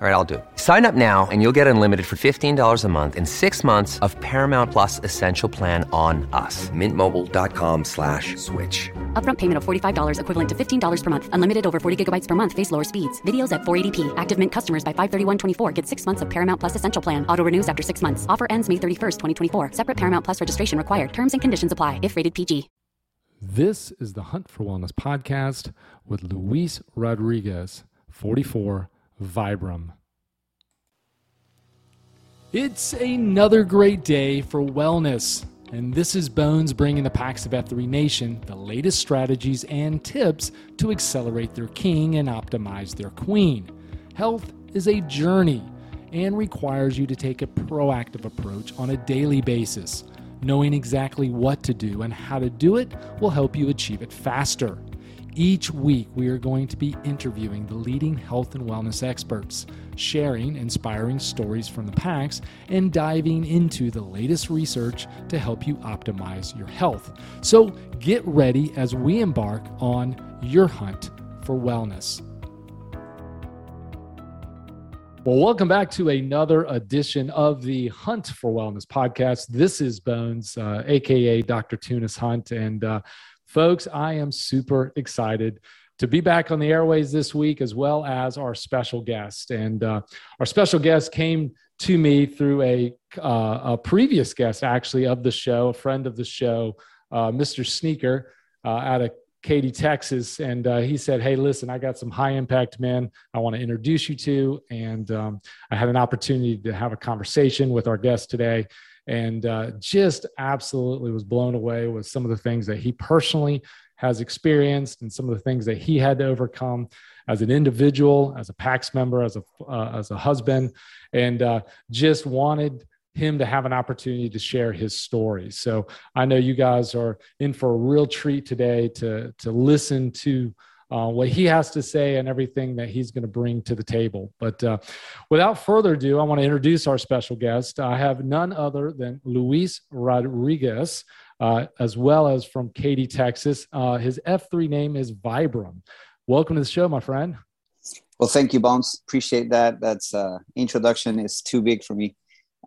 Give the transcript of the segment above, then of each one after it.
All right, I'll do it. Sign up now and you'll get unlimited for $15 a month in six months of Paramount Plus Essential Plan on us. Mintmobile.com slash switch. Upfront payment of $45 equivalent to $15 per month. Unlimited over 40 gigabytes per month. Face lower speeds. Videos at 480p. Active Mint customers by 531.24 get six months of Paramount Plus Essential Plan. Auto renews after six months. Offer ends May 31st, 2024. Separate Paramount Plus registration required. Terms and conditions apply if rated PG. This is the Hunt for Wellness podcast with Luis Rodriguez, 44, Vibram. It's another great day for wellness. And this is Bones bringing the Pax of F3 Nation the latest strategies and tips to accelerate their king and optimize their queen. Health is a journey and requires you to take a proactive approach on a daily basis. Knowing exactly what to do and how to do it will help you achieve it faster. Each week, we are going to be interviewing the leading health and wellness experts, sharing inspiring stories from the packs, and diving into the latest research to help you optimize your health. So get ready as we embark on your hunt for wellness. Well, welcome back to another edition of the Hunt for Wellness podcast. This is Bones, uh, aka Dr. Tunis Hunt, and uh, folks, I am super excited to be back on the airways this week, as well as our special guest. And uh, our special guest came to me through a, uh, a previous guest, actually, of the show, a friend of the show, uh, Mr. Sneaker, uh, out of Katy, Texas. And uh, he said, Hey, listen, I got some high impact men I want to introduce you to. And um, I had an opportunity to have a conversation with our guest today and uh, just absolutely was blown away with some of the things that he personally has experienced and some of the things that he had to overcome as an individual, as a PAX member, as a, uh, as a husband, and uh, just wanted him to have an opportunity to share his story. So I know you guys are in for a real treat today to to listen to uh, what he has to say and everything that he's going to bring to the table. But uh, without further ado, I want to introduce our special guest. I have none other than Luis Rodriguez, uh, as well as from Katy, Texas. Uh, his F3 name is Vibram. Welcome to the show, my friend. Well, thank you, Bones. Appreciate that. That's uh, introduction is too big for me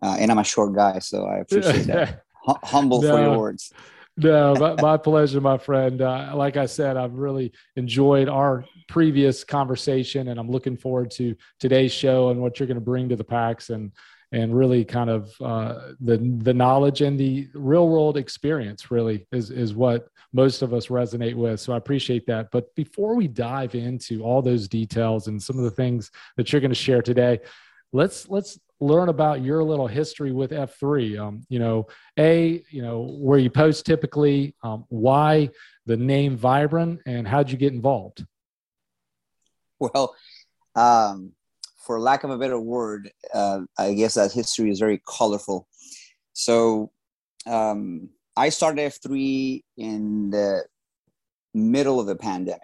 uh, and I'm a short guy, so I appreciate that. H- humble no, for your words. no, my, my, pleasure, my friend. Uh, like I said, I've really enjoyed our previous conversation, and I'm looking forward to today's show and what you're going to bring to the packs and and really kind of uh, the the knowledge and the real world experience really is is what most of us resonate with. So I appreciate that. But before we dive into all those details and some of the things that you're going to share today, let's let's learn about your little history with F3. Um, you know, a you know where you post typically, um, why the name Vibram, and how'd you get involved? Well, um, for lack of a better word, uh, I guess that history is very colorful. So um, I started F3 in the middle of the pandemic.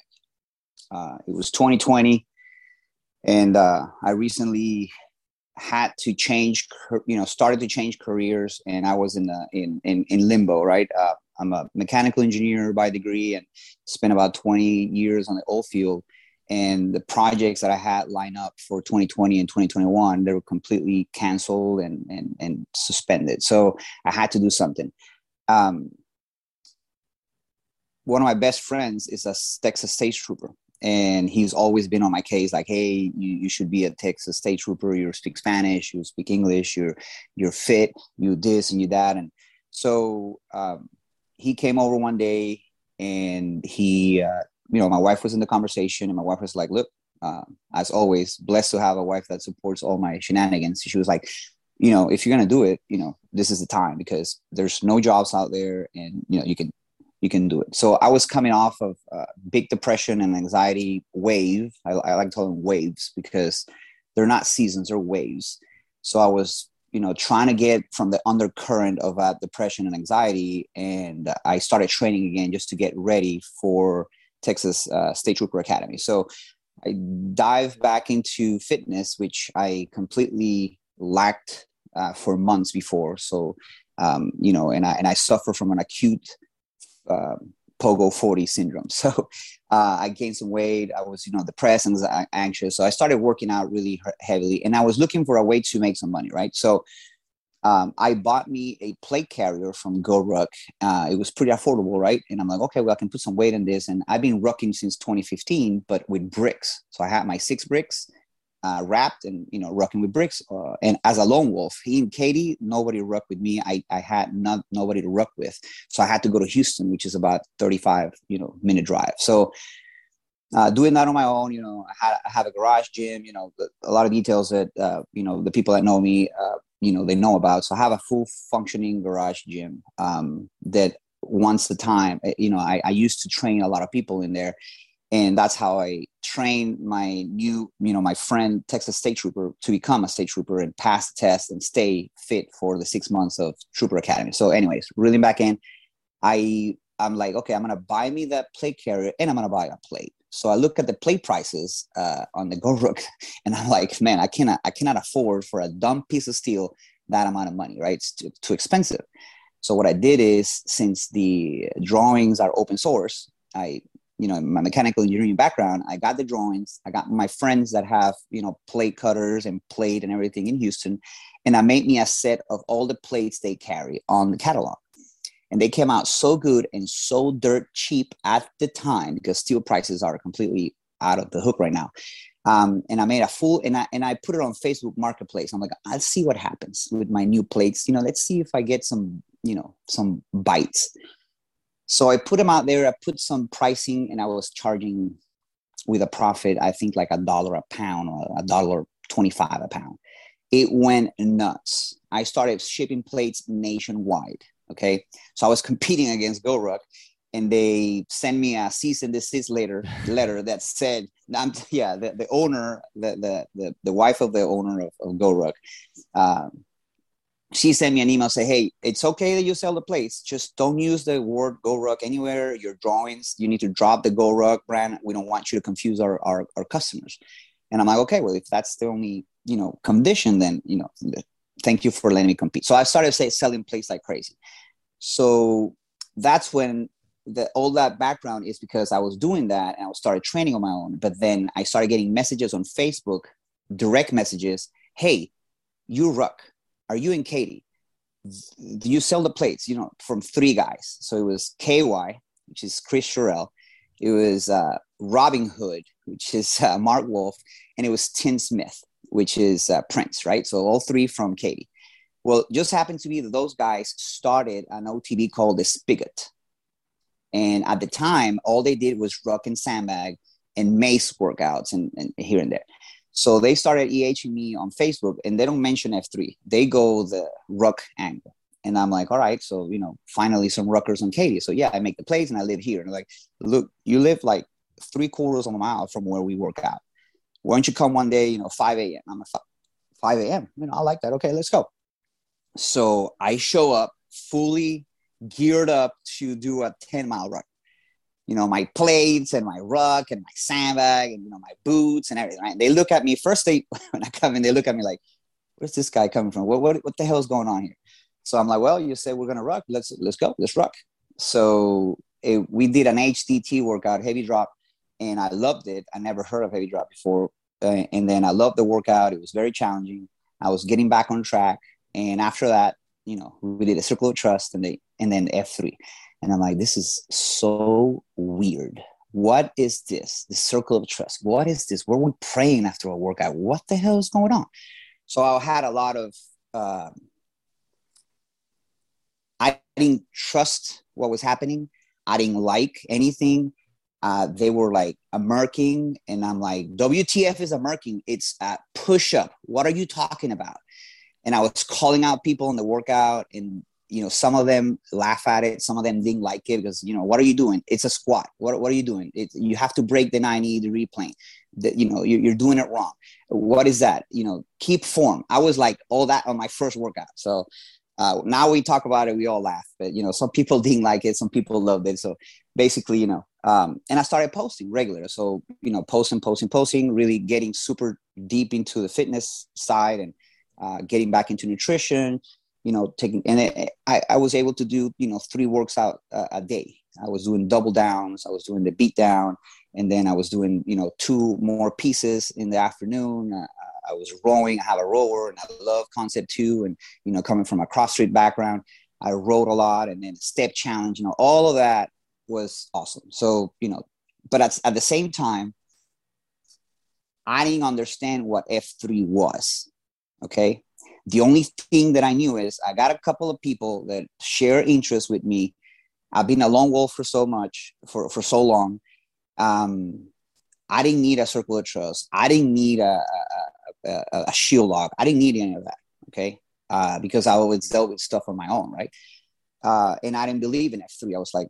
Uh, it was 2020, and uh, I recently had to change, you know, started to change careers, and I was in the in in, in limbo. Right, uh, I'm a mechanical engineer by degree, and spent about 20 years on the oil field. And the projects that I had lined up for 2020 and 2021, they were completely canceled and and and suspended. So I had to do something. Um, one of my best friends is a Texas state trooper, and he's always been on my case like hey you, you should be a texas state trooper. You speak spanish you speak english you're you're fit you this and you that. And so um, he came over one day and he uh, you know my wife was in the conversation and my wife was like look uh, as always blessed to have a wife that supports all my shenanigans. She was like you know if you're gonna do it you know this is the time because there's no jobs out there and you know you can you can do it. So I was coming off of uh, big depression and anxiety wave. I, I like to call them waves because they're not seasons, they're waves. So I was, you know, trying to get from the undercurrent of that depression and anxiety, and I started training again just to get ready for Texas uh, State Trooper Academy. So I dive back into fitness, which I completely lacked uh, for months before. So, um, you know, and I and I suffer from an acute um, pogo 40 syndrome. So uh, i gained some weight. I was you know depressed and anxious. So i started working out really heavily and i was looking for a way to make some money right? So um, i bought me a plate carrier from GoRuck uh, it was pretty affordable right? And i'm like okay well i can put some weight in this. And i've been rucking since 2015 but with bricks. So i had my six bricks uh, wrapped and you know rucking with bricks. Uh, and as a lone wolf, he and Katy, nobody rucked with me. I, I had not nobody to ruck with, so I had to go to Houston, which is about 35 you know minute drive. So uh, doing that on my own, you know, I, had, I have a garage gym. You know, a lot of details that uh, you know the people that know me, uh, you know, they know about. So I have a full functioning garage gym um, that once the time, eh, you know, I, I used to train a lot of people in there and that's how i trained my new you know my friend texas state trooper to become a state trooper and pass the test and stay fit for the six months of trooper academy. So anyways reeling back in i i'm like okay i'm gonna buy me that plate carrier and i'm gonna buy a plate. So i look at the plate prices uh, on the GoRuck and i'm like man i cannot i cannot afford for a dumb piece of steel that amount of money right? It's too, too expensive. So what i did is since the drawings are open source i you know my mechanical engineering background i got the drawings i got my friends that have you know plate cutters and plate and everything in houston and i made me a set of all the plates they carry on the catalog and they came out so good and so dirt cheap at the time because steel prices are completely out of the hook right now um, and I made a full and I and I put it on Facebook Marketplace. I'm like, I'll see what happens with my new plates. You know, let's see if I get some, you know, some bites. So I put them out there. I put some pricing, and I was charging with a profit. I think like a dollar a pound or a dollar twenty-five a pound. It went nuts. I started shipping plates nationwide. Okay, so I was competing against GoRuck, and they sent me a cease and desist letter letter that said, I'm, yeah, the, the owner, the, the the wife of the owner of, of GoRuck, um, she sent me an email say hey it's okay that you sell the plates just don't use the word GoRuck anywhere. Your drawings you need to drop the GoRuck brand. We don't want you to confuse our, our, our customers. And i'm like okay well if that's the only you know condition then you know thank you for letting me compete. So i started say selling plates like crazy. So that's when the, all that background is because i was doing that and i started training on my own. But then i started getting messages on facebook direct messages hey you ruck are you and Katy? You sell the plates? You know, from three guys. So it was KY, which is Chris Sherrill. It was uh, Robin Hood, which is uh, Mark Wolf, and it was Tim Smith, which is uh, Prince, right? So all three from Katy. Well, just happened to be that those guys started an OTB called the Spigot. And at the time, all they did was ruck and sandbag and mace workouts and, and here and there. So they started EHing me on Facebook and they don't mention F3. They go the ruck angle. And I'm like, all right, so you know, finally some ruckers on Katy. So yeah, I make the plays and I live here. And like, look, you live like three quarters of a mile from where we work out. Why don't you come one day, you know, 5 a.m. I'm like, 5 a.m. You know, I like that. Okay, let's go. So I show up fully geared up to do a 10 mile run you know, my plates and my ruck and my sandbag and, you know, my boots and everything, right? they look at me first, they, when I come in, they look at me like, where's this guy coming from? What, what, what the hell is going on here? So I'm like, well, you said we're going to ruck. Let's, let's go. Let's ruck. So it, we did an HDT workout, heavy drop, and I loved it. I never heard of heavy drop before. Uh, and then I loved the workout. It was very challenging. I was getting back on track. And after that, you know, we did a circle of trust and they, and then F3 And I'm like, this is so weird. What is this? The circle of trust. What is this? Were we praying after a workout? What the hell is going on? So I had a lot of, um, I didn't trust what was happening. I didn't like anything. Uh, they were like a merkin, and I'm like, WTF is a merkin. It's a push up. What are you talking about? And I was calling out people in the workout, and you know, some of them laugh at it, some of them didn't like it because you know, what are you doing? It's a squat. What, what are you doing? It, you have to break the 90 degree plane. That you know, you're, you're doing it wrong. What is that? You know, keep form. I was like all that on my first workout. So uh, now we talk about it, we all laugh. But you know, some people didn't like it, some people loved it. So basically, you know, um, and I started posting regular. So you know, posting, posting, posting, really getting super deep into the fitness side and uh, getting back into nutrition. You know, taking and it, I, I was able to do you know three works out uh, a day. I was doing double downs. I was doing the beat down, and then I was doing you know two more pieces in the afternoon. Uh, I was rowing. I have a rower, and I love concept two. And you know, coming from a CrossFit background, I rowed a lot, and then step challenge. You know, all of that was awesome. So you know, but at at the same time, I didn't understand what F three was. Okay, the only thing that I knew is I got a couple of people that share interest with me. I've been a lone wolf for so much for for so long. Um, I didn't need a circle of trust. I didn't need a, a, a shield lock. I didn't need any of that. Okay. Uh, because I always dealt with stuff on my own. Right. Uh, and I didn't believe in F3. I was like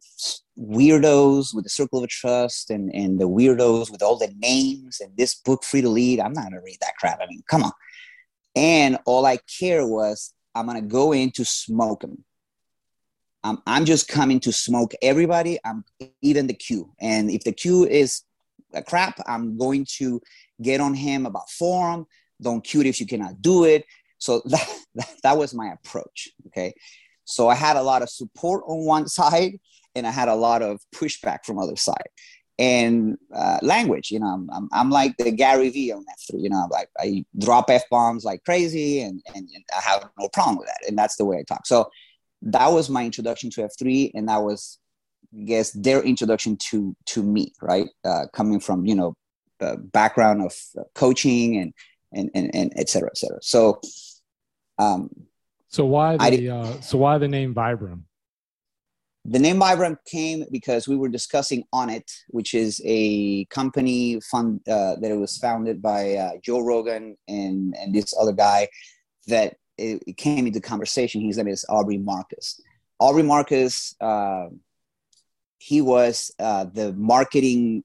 weirdos with the circle of trust and, and the weirdos with all the names and this book Freed to Lead. I'm not to read that crap. I mean, come on. And all I care was I'm to go in to smoke them. I'm, just coming to smoke everybody. I'm even the Q. And if the Q is a crap, I'm going to get on him about form. Don't cute if you cannot do it. So that, that, that was my approach. Okay. So I had a lot of support on one side and I had a lot of pushback from other side. And uh, language, you know, I'm, I'm, I'm, like the Gary Vee on F3, you know, like I drop F bombs like crazy and, and, and I have no problem with that. And that's the way I talk. So that was my introduction to F3. And that was, I guess, their introduction to, to me, right? Uh, coming from, you know, background of coaching and, and, and, and et cetera, et cetera. So, um, so why the uh, so why the name Vibram? The name Vibram came because we were discussing Onnit, which is a company fund uh, that was founded by uh, Joe Rogan and and this other guy that it, it came into conversation. His name is Aubrey Marcus. Aubrey Marcus, uh, he was uh, the marketing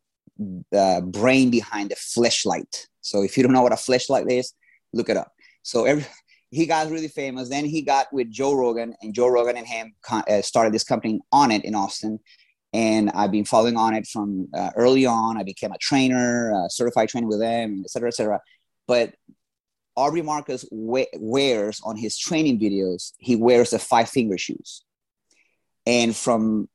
uh, brain behind the flashlight. So if you don't know what a flashlight is, look it up. So every he got really famous. Then he got with Joe Rogan, and Joe Rogan and him uh, started this company Onnit in Austin. And I've been following Onnit from uh, early on. I became a trainer, a certified trainer with them, et cetera, et cetera. But Aubrey Marcus we- wears on his training videos, he wears the five finger shoes. And from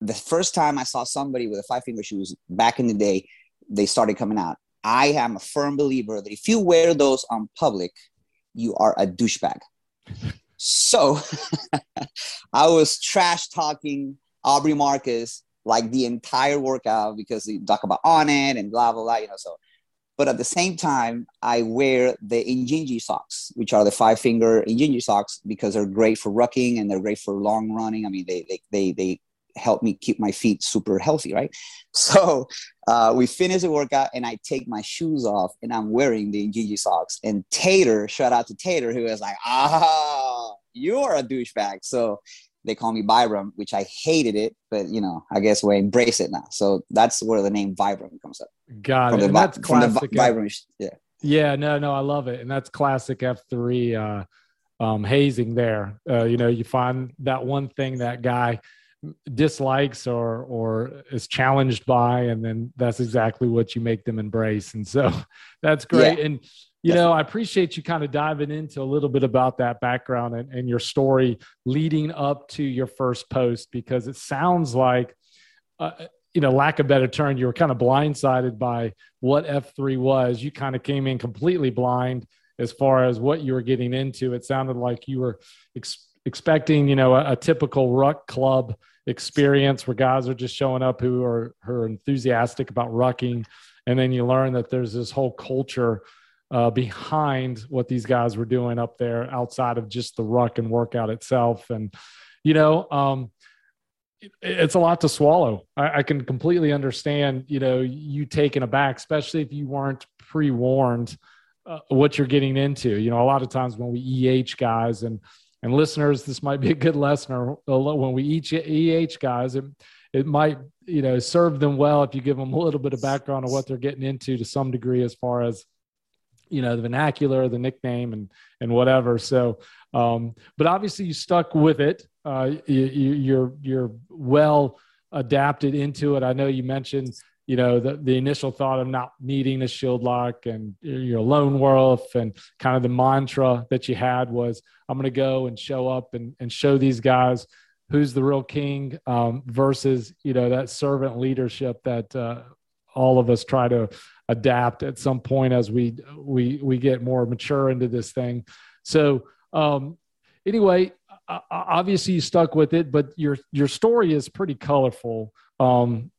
the first time I saw somebody with a five finger shoes back in the day, they started coming out. I am a firm believer that if you wear those on public, you are a douchebag. so I was trash talking Aubrey Marcus like the entire workout because we talk about Onnit and blah blah blah, you know. So, but at the same time, I wear the Injinji socks, which are the five finger Injinji socks, because they're great for rucking and they're great for long running. I mean, they they they they help me keep my feet super healthy, right? So uh, we finish the workout and I take my shoes off and I'm wearing the Gigi socks. And Tater, shout out to Tater, who is like, ah, you're a douchebag. So they call me Vibram, which I hated it, but you know, I guess we embrace it now. So that's where the name Vibram comes up. Got from it. The, that's classic. the Vibram, yeah. Yeah, no, no, I love it. And that's classic F3 uh, um, hazing there. Uh, you know, you find that one thing that guy – dislikes or or is challenged by and then that's exactly what you make them embrace. And so that's great. Yeah. and you know i appreciate you kind of diving into a little bit about that background and, and your story leading up to your first post because it sounds like uh, you know lack of better term you were kind of blindsided by what f3 was. You kind of came in completely blind as far as what you were getting into. It sounded like you were ex- expecting, you know, a, a, typical ruck club experience where guys are just showing up who are who are enthusiastic about rucking, and then you learn that there's this whole culture uh, behind what these guys were doing up there outside of just the ruck and workout itself. And, you know, um, it, it's a lot to swallow. I, I, can completely understand, you know, you taken aback, especially if you weren't pre warned uh, what you're getting into. You know, a lot of times when we EH guys and, and listeners, this might be a good lesson. When we each EH guys, it, it might you know serve them well if you give them a little bit of background on what they're getting into to some degree as far as you know the vernacular the nickname and and whatever so um but obviously you stuck with it uh you, you're you're well adapted into it i know you mentioned you know the, the initial thought of not needing a shield lock and your lone wolf and kind of the mantra that you had was i'm going to go and show up and, and show these guys who's the real king um, versus you know that servant leadership that uh, all of us try to adapt at some point as we we we get more mature into this thing. So um, anyway, obviously you stuck with it, but your your story is pretty colorful. Um,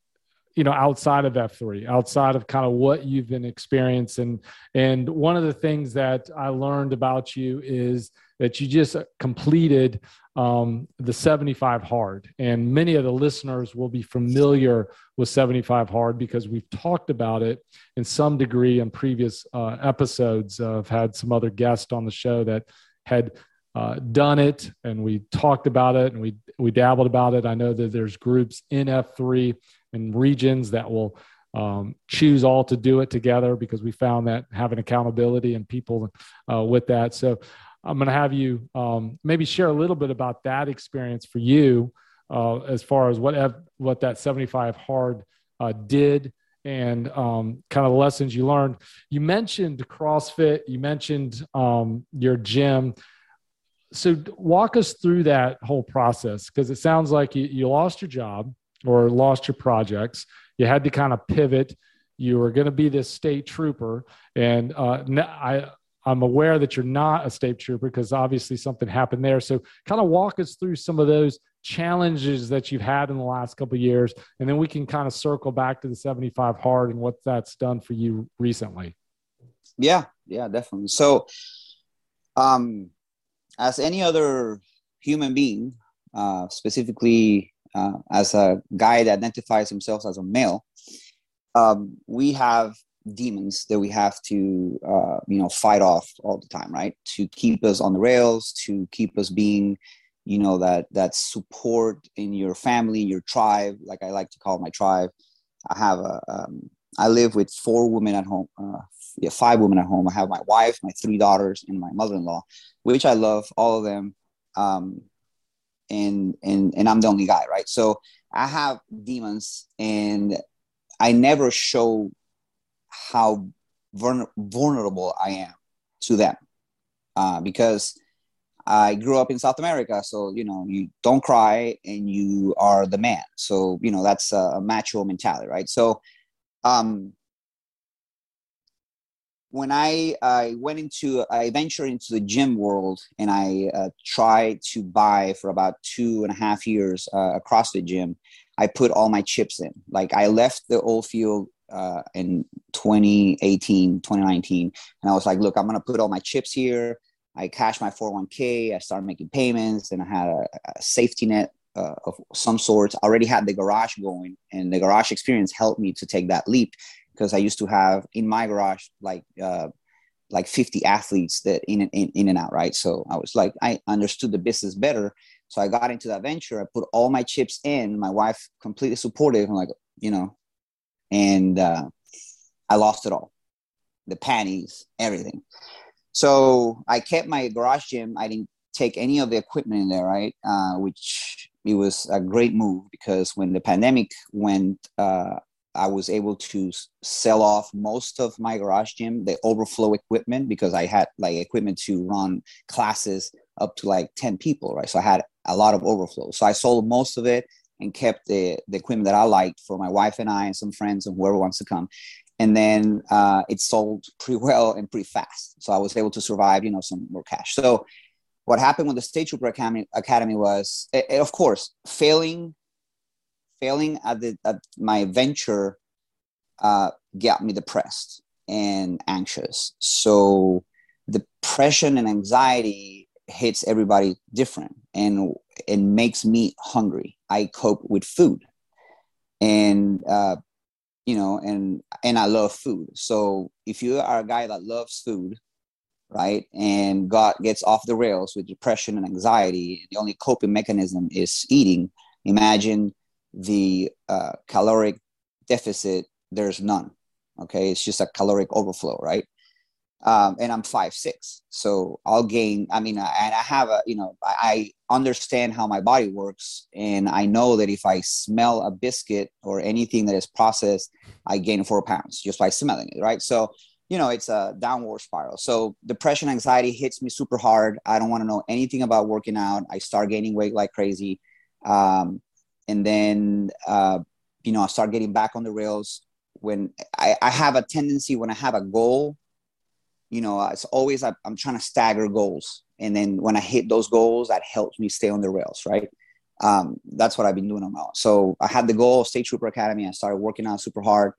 you know, outside of F3, outside of kind of what you've been experiencing. And one of the things that I learned about you is that you just completed um, the 75 hard. And many of the listeners will be familiar with 75 hard because we've talked about it in some degree in previous uh, episodes. Uh, I've had some other guests on the show that had uh, done it and we talked about it and we, we dabbled about it. I know that there's groups in F3 and regions that will um, choose all to do it together because we found that having accountability and people uh, with that. So I'm going to have you um, maybe share a little bit about that experience for you uh, as far as what what that 75 hard uh, did and um, kind of the lessons you learned. You mentioned CrossFit. You mentioned um, your gym. So walk us through that whole process because it sounds like you, you lost your job or lost your projects. You had to kind of pivot. You were going to be this state trooper, and uh, I I'm aware that you're not a state trooper because obviously something happened there. So, kind of walk us through some of those challenges that you've had in the last couple years, and then we can kind of circle back to the 75 hard and what that's done for you recently. Yeah, yeah, definitely. So, um, as any other human being, uh, specifically uh, as a guy that identifies himself as a male, um, we have demons that we have to uh, you know fight off all the time right? To keep us on the rails to keep us being you know that that support in your family your tribe like i like to call my tribe. I have a um, i live with four women at home uh, yeah, five women at home. I have my wife my three daughters and my mother-in-law which i love all of them. Um, and and and i'm the only guy right so i have demons and i never show how vulnerable I am to them uh, because I grew up in South America. So, you know, you don't cry and you are the man. So, you know, that's a macho mentality, right? So, um, when I, I went into, I ventured into the gym world and I uh, tried to buy for about two and a half years uh, across the gym, I put all my chips in. Like I left the old field uh, in 2018, 2019. And I was like, look, I'm going to put all my chips here. I cashed my 401k. I started making payments and I had a, a safety net uh, of some sorts. I already had the garage going and the garage experience helped me to take that leap because I used to have in my garage like, uh, like 50 athletes that in and in, in and out, right? So I was like, I understood the business better. So I got into that venture. I put all my chips in. My wife completely supportive. I'm like, you know, and uh, I lost it all the panties, everything. So I kept my garage gym. I didn't take any of the equipment in there, right? Uh, which it was a great move because when the pandemic went, uh, I was able to sell off most of my garage gym, the overflow equipment, because I had like equipment to run classes up to like 10 people, right? So I had a lot of overflow. So I sold most of it and kept the, the equipment that I liked for my wife and I and some friends and whoever wants to come. And then uh, it sold pretty well and pretty fast. So I was able to survive, you know, some more cash. So what happened with the State Trooper Academy, Academy was, it, it, of course, failing failing at the at my venture uh, got me depressed and anxious. So depression and anxiety hits everybody different and it makes me hungry. I cope with food. And uh, you know, and and I love food. So if you are a guy that loves food, right, and God gets off the rails with depression and anxiety, the only coping mechanism is eating. Imagine the uh, caloric deficit. There's none. Okay, it's just a caloric overflow, right? um, and I'm five six, so I'll gain. I mean, I, and I have a, you know, I, I understand how my body works, and I know that if I smell a biscuit or anything that is processed, I gain four pounds just by smelling it, right? So, you know, it's a downward spiral. So depression, anxiety hits me super hard. I don't want to know anything about working out. I start gaining weight like crazy, um, and then, uh, you know, I start getting back on the rails. When I, I have a tendency when I have a goal you know, it's always I, am trying to stagger goals, and then when I hit those goals, that helps me stay on the rails, right? Um, that's what I've been doing on my own. So I had the goal of State Trooper Academy. I started working out super hard,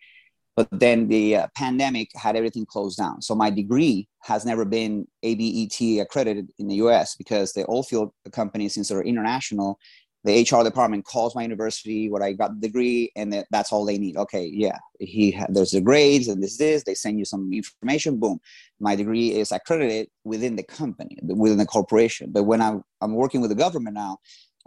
but then the uh, pandemic had everything closed down. So my degree has never been ABET accredited in the U.S. because the oil field companies, since they're international, the HR department calls my university what I got the degree, and that's all they need. Okay, yeah, he there's the grades and this this. They send you some information. Boom, my degree is accredited within the company, within the corporation. But when I'm I'm working with the government now,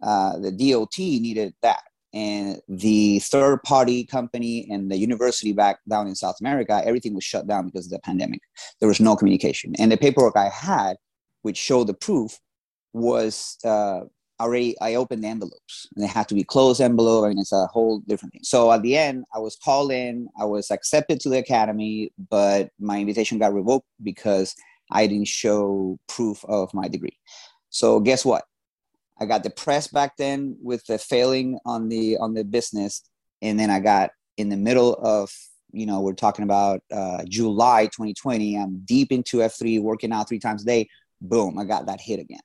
uh, the DOT needed that, and the third party company and the university back down in South America, everything was shut down because of the pandemic. There was no communication, and the paperwork I had, which showed the proof, was. Uh, already I opened the envelopes and they had to be closed envelope and it's a whole different thing. So at the end, I was called in, I was accepted to the academy, but my invitation got revoked because I didn't show proof of my degree. So guess what? I got depressed back then with the failing on the on the business, and then I got in the middle of you know we're talking about uh, July 2020. I'm deep into F3, working out three times a day. Boom, I got that hit again.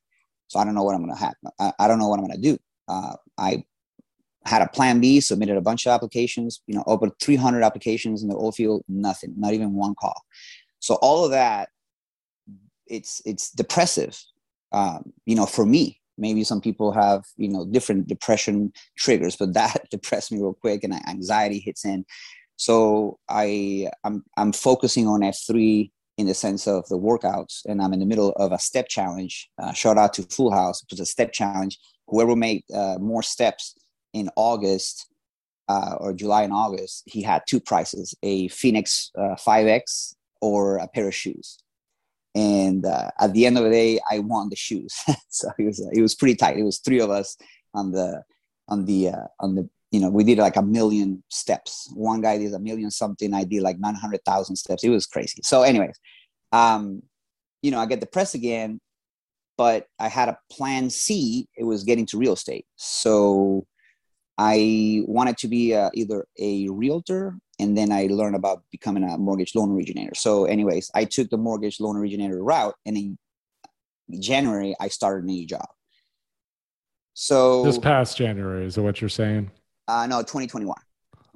So I don't know what I'm going to have. I, I, don't know what I'm going to do. Uh, I had a plan B, submitted a bunch of applications, you know, opened 300 applications in the oil field, nothing, not even one call. So all of that, it's, it's depressive, um, you know, for me, maybe some people have, you know, different depression triggers, but that depressed me real quick and anxiety hits in. So I, I'm, I'm focusing on F3 in the sense of the workouts, and I'm in the middle of a step challenge. Uh, shout out to Full House, it was a step challenge. Whoever made uh, more steps in August uh, or July and August, he had two prizes: a Fenix 5X uh, or a pair of shoes. And uh, at the end of the day, I won the shoes. so it was it was pretty tight. It was three of us on the on the uh, on the you know, we did like a million steps. One guy did a million something. I did like 900,000 steps. It was crazy. So, anyways, um, you know, I get depressed again, but I had a plan C. It was getting to real estate. So I wanted to be uh, either a realtor and then I learned about becoming a mortgage loan originator. So, anyways, I took the mortgage loan originator route and in January, I started a new job. So this past January is that what you're saying? Uh, no, 2021.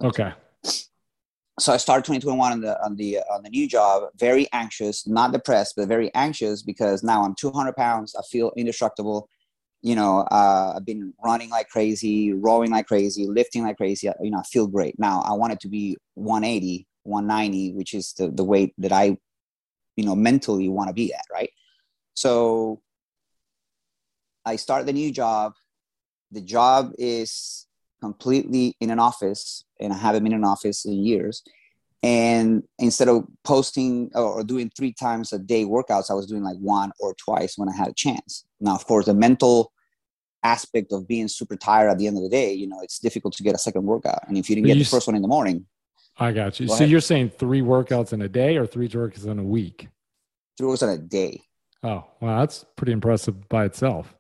Okay. So I started 2021 on the on the on the new job, very anxious, not depressed, but very anxious because now I'm 200 pounds. I feel indestructible. You know, uh, I've been running like crazy, rowing like crazy, lifting like crazy. You know, I feel great. Now I want it to be 180, 190, which is the the weight that I, you know, mentally want to be at. Right. So I start the new job. The job is completely in an office, and I haven't been in an office in years. And instead of posting or doing three times a day workouts, I was doing like one or twice when I had a chance. Now, of course, the mental aspect of being super tired at the end of the day, you know, it's difficult to get a second workout. And if you didn't get the first one in the morning, I got you. Go so ahead. you're saying three workouts in a day or three workouts in a week? Three workouts in a day. Oh, wow, that's pretty impressive by itself.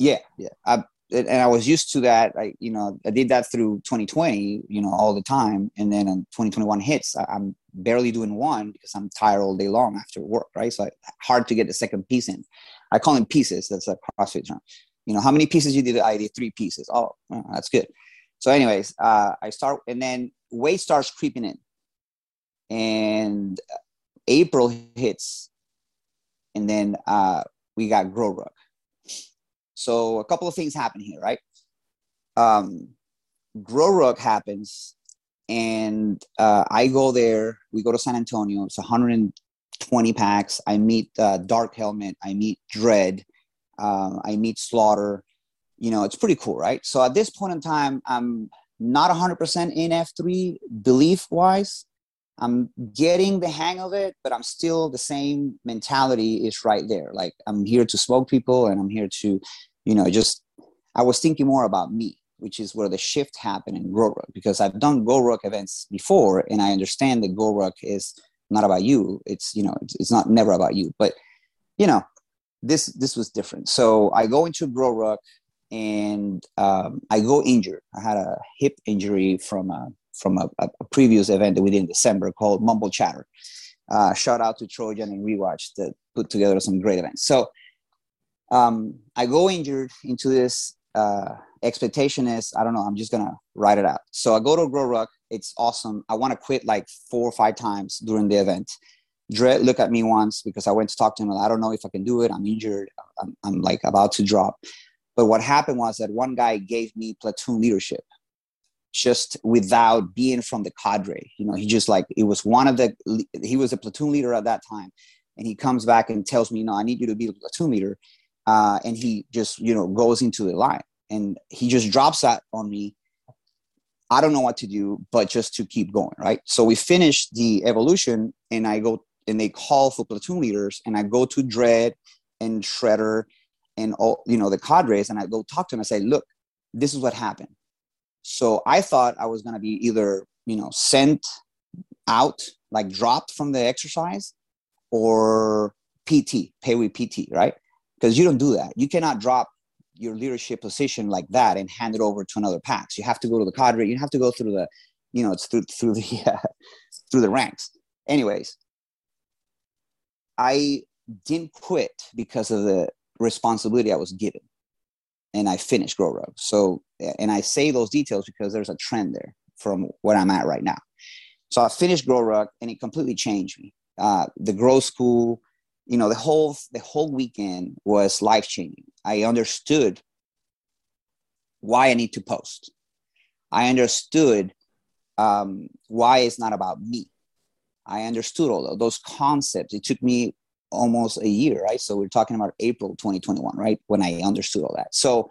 Yeah, yeah. I, and I was used to that. I, you know, I did that through 2020, you know, all the time. And then in 2021 hits, I, am barely doing one because I'm tired all day long after work, right? So I, hard to get the second piece in. I call them pieces. That's a CrossFit term. You know, how many pieces you did? I did three pieces. Oh, that's good. So, anyways, uh, I start, and then weight starts creeping in, and April hits, and then uh, we got GrowRuck. So, a couple of things happen here, right? Um, GrowRuck happens, and uh, I go there. We go to San Antonio. It's 120 packs. I meet uh, Dark Helmet. I meet Dredd. Um, I meet Slaughter. You know, it's pretty cool, right? So at this point in time, I'm not 100% in F3 belief wise. I'm getting the hang of it, but I'm still the same mentality is right there. Like I'm here to smoke people and I'm here to, you know, just I was thinking more about me which is where the shift happened in GrowRuck because I've done GrowRuck events before and I understand that GrowRuck is not about you. It's, you know, it's, it's not never about you, but you know, this, this was different. So I go into GrowRuck and um, I go injured. I had a hip injury from a, from a, a previous event that we did in December called Mumble Chatter. Uh, shout out to Trojan and Rewatch that put together some great events. So um, I go injured into this uh, expectation is I don't know. I'm just gonna write it out. So I go to GrowRuck. It's awesome. I want to quit like four or five times during the event. Dredd look at me once because I went to talk to him. I don't know if I can do it. I'm injured. I'm, I'm like about to drop. But what happened was that one guy gave me platoon leadership just without being from the cadre. You know, he just like it was one of the he was a platoon leader at that time, and he comes back and tells me, "No, I need you to be a platoon leader." Uh, and he just you know goes into the line. And he just drops that on me. I don't know what to do but just to keep going right? So we finish the evolution and i go and they call for platoon leaders and i go to Dredd and shredder and all you know the cadres and i go talk to them. And say look this is what happened. So i thought i was going to be either you know sent out like dropped from the exercise or pt pay with pt right because you don't do that you cannot drop your leadership position like that and hand it over to another PAX. You have to go to the cadre. You have to go through the, you know, it's through through the uh, through the ranks. Anyways, I didn't quit because of the responsibility I was given, and I finished GrowRuck. So, and I say those details because there's a trend there from where I'm at right now. So I finished GrowRuck, and it completely changed me. Uh, the Grow School, you know the whole the whole weekend was life changing i understood why i need to post. I understood um, why it's not about me. I understood all those concepts. It took me almost a year right? So we're talking about april 2021 right? When i understood all that. So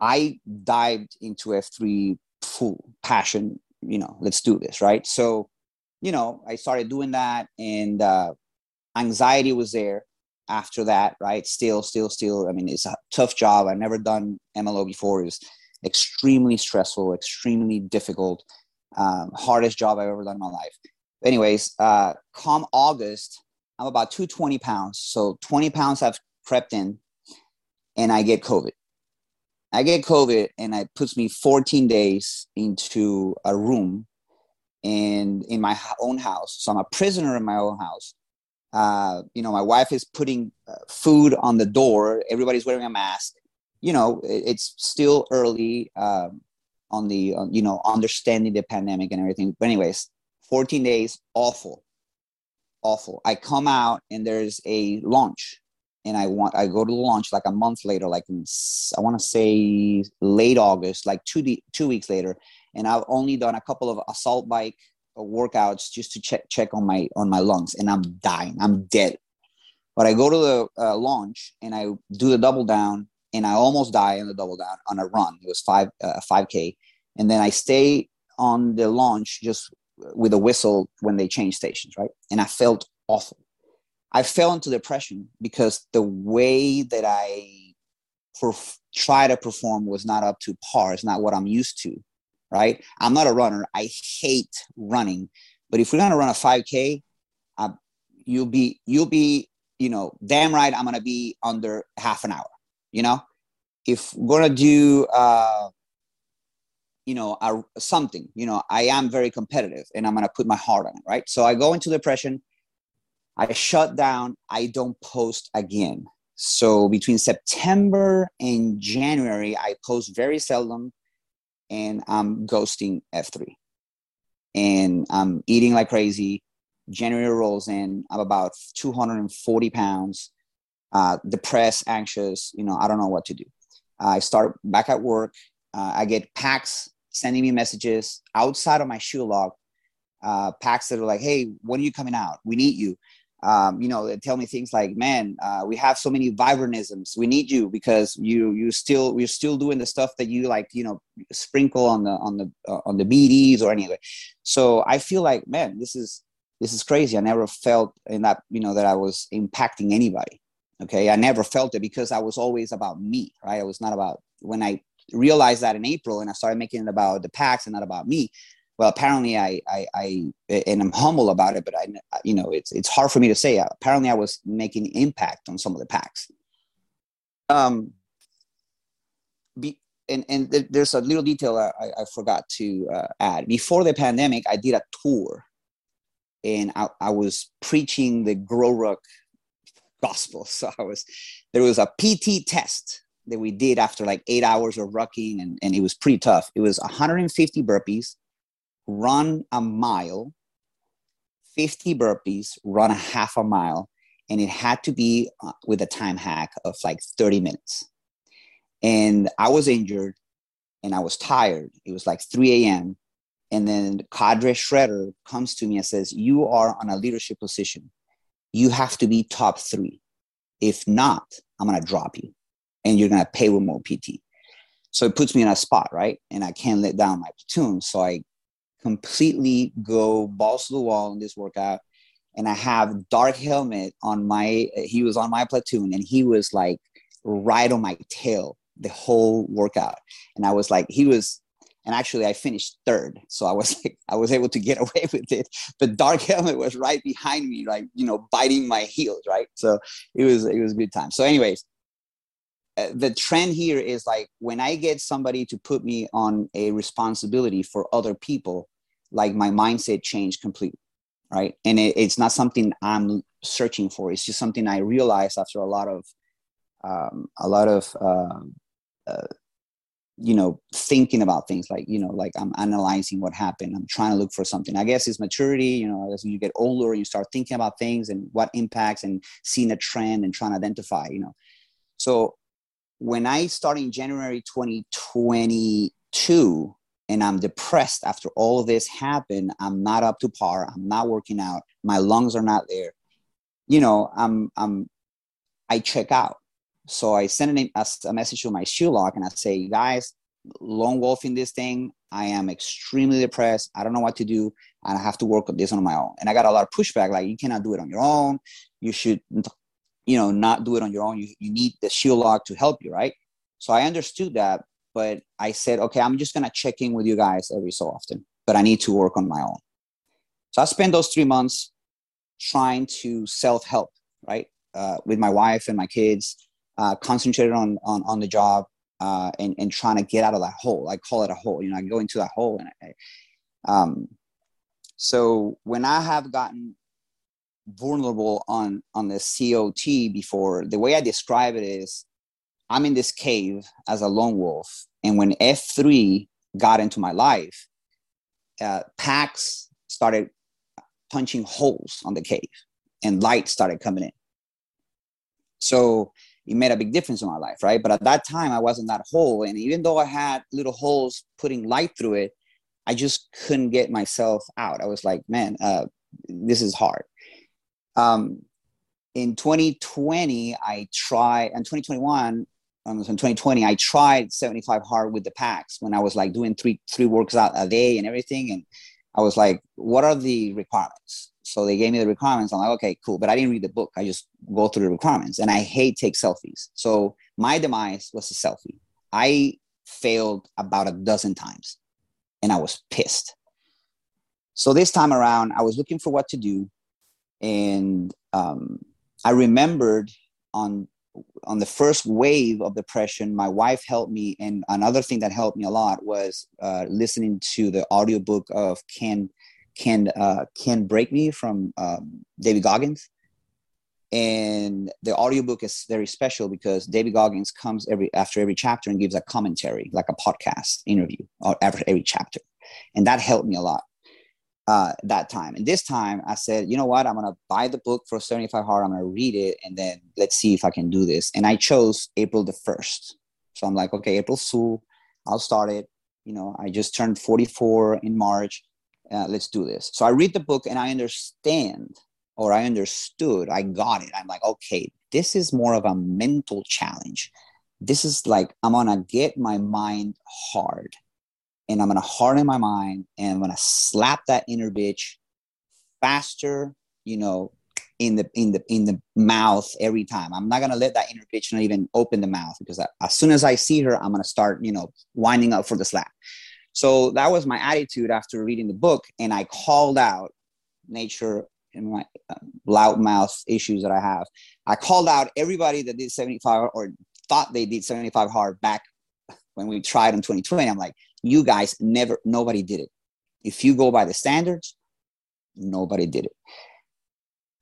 i dived into f3 full passion you know let's do this right? So you know i started doing that and uh, anxiety was there after that, right? Still, still, still. I mean, it's a tough job. I've never done MLO before. It was extremely stressful, extremely difficult, um, hardest job I've ever done in my life. Anyways, uh, come August, I'm about 220 pounds. So 20 pounds have crept in, and I get COVID. I get COVID, and it puts me 14 days into a room and in my own house. So I'm a prisoner in my own house uh, you know, my wife is putting uh, food on the door. Everybody's wearing a mask. You know, it, it's still early um, on the, on, you know, understanding the pandemic and everything. But anyways, 14 days, awful, awful. I come out and there's a launch, and I want I go to the launch like a month later, like in, I want to say late August, like two two weeks later, and I've only done a couple of assault bike workouts just to check check on my on my lungs, and I'm dying. I'm dead. But I go to the uh, launch and I do the double down, and I almost die in the double down on a run. It was five uh, five k, and then I stay on the launch just with a whistle when they change stations, right? And I felt awful. I fell into depression because the way that I perf- try to perform was not up to par. It's not what I'm used to right? I'm not a runner. I hate running. But if we're gonna run a 5K, uh, you'll be you'll be you know damn right. I'm gonna be under half an hour. You know, if we're gonna do uh, you know a, something, you know, I am very competitive and I'm gonna put my heart on it, right? So I go into depression. I shut down. I don't post again. So between September and January, I post very seldom and I'm ghosting F3. And I'm eating like crazy. January rolls in. I'm about 240 pounds, uh, depressed, anxious. You know, I don't know what to do. I start back at work. Uh, I get packs sending me messages outside of my shield lock. Uh, PAX that are like, "Hey, when are you coming out? We need you." Um, you know, they tell me things like, "Man, uh, we have so many Vibramisms. We need you because you you still we're still doing the stuff that you like, you know, sprinkle on the on the uh, on the BDs or anyway." So I feel like, man, this is this is crazy. I never felt in that you know that I was impacting anybody. Okay, I never felt it because I was always about me, right? I was not about when I realized that in April and I started making it about the PAX and not about me well apparently I, I i and i'm humble about it but i you know it's it's hard for me to say. Apparently i was making impact on some of the PAX. um be, and and there's a little detail I, I forgot to uh, add. Before the pandemic i did a tour and I, I was preaching the GoRuck gospel. So i was there was a pt test that we did after like eight hours of rucking and, and it was pretty tough. It was 150 burpees run a mile, 50 burpees, run a half a mile, and it had to be uh, with a time hack of like 30 minutes. And I was injured and I was tired. It was like 3 a.m. And then Cadre Shredder comes to me and says, You are on a leadership position. You have to be top three. If not, I'm going to drop you and you're going to pay with more PT. So it puts me in a spot, right? And I can't let down my platoon. So I completely go balls to the wall in this workout. And I have Dark Helmet on my, he was on my platoon and he was like right on my tail the whole workout. And I was like, he was, and actually I finished third. So I was like, I was able to get away with it. But Dark Helmet was right behind me, like, you know, biting my heels, right? So it was, it was a good time. So anyways, uh, the trend here is like when I get somebody to put me on a responsibility for other people, like my mindset changed completely, right? And it, it's not something I'm searching for. It's just something I realized after a lot of um, a lot of uh, uh, you know thinking about things like you know like i'm analyzing what happened i'm trying to look for something i guess it's maturity you know as you get older you start thinking about things and what impacts and seeing a trend and trying to identify you know so when I started in January 2022 and I'm depressed after all of this happened, I'm not up to par, I'm not working out, my lungs are not there. You know, I'm I'm I check out. So I send a, a message to my shield lock and I say, guys, lone wolfing this thing. I am extremely depressed. I don't know what to do. And I have to work on this on my own. And I got a lot of pushback, like you cannot do it on your own. You should you know not do it on your own you, you need the shield lock to help you right so i understood that but i said okay i'm just going to check in with you guys every so often but i need to work on my own so i spent those three months trying to self-help right uh, with my wife and my kids uh, concentrated on, on on the job uh, and and trying to get out of that hole i call it a hole you know i go into that hole and I, um so when i have gotten vulnerable on on the COT before. The way I describe it is, I'm in this cave as a lone wolf, and when F3 got into my life, uh, PAX started punching holes on the cave, and light started coming in. So it made a big difference in my life, right? But at that time, I wasn't that hole, and even though I had little holes putting light through it, I just couldn't get myself out. I was like, man, uh, this is hard. Um, in 2020, I tried, and 2021, in 2020, I tried 75 hard with the PAX when I was like doing three three works out a day and everything. And I was like, what are the requirements? So they gave me the requirements. I'm like, okay, cool. But I didn't read the book. I just go through the requirements. And I hate take selfies. So my demise was a selfie. I failed about a dozen times and I was pissed. So this time around, I was looking for what to do and um, I remembered on on the first wave of depression, my wife helped me, and another thing that helped me a lot was uh, listening to the audiobook of "Can Can uh, Can Break Me" from um, David Goggins. and the audiobook is very special because David Goggins comes every after every chapter and gives a commentary, like a podcast interview, or after every chapter, and that helped me a lot uh, that time. And this time, I said, you know what? I'm gonna buy the book for 75 hard. I'm gonna read it, and then let's see if I can do this. And I chose April the first. So I'm like, okay, April Fool. I'll start it. You know, I just turned 44 in March. Uh, let's do this. So I read the book and I understand or I understood, I got it. I'm like, okay, this is more of a mental challenge. This is like, I'm gonna get my mind hard and I'm gonna harden my mind and I'm gonna slap that inner bitch faster, you know, in the in the in the mouth every time. I'm not gonna let that inner bitch not even open the mouth because I, as soon as I see her, I'm gonna start, you know, winding up for the slap. So that was my attitude after reading the book, and I called out nature in my uh, loud mouth issues that I have. I called out everybody that did 75 or thought they did 75 hard back when we tried in 2020. I'm like, you guys never, nobody did it. If you go by the standards, nobody did it.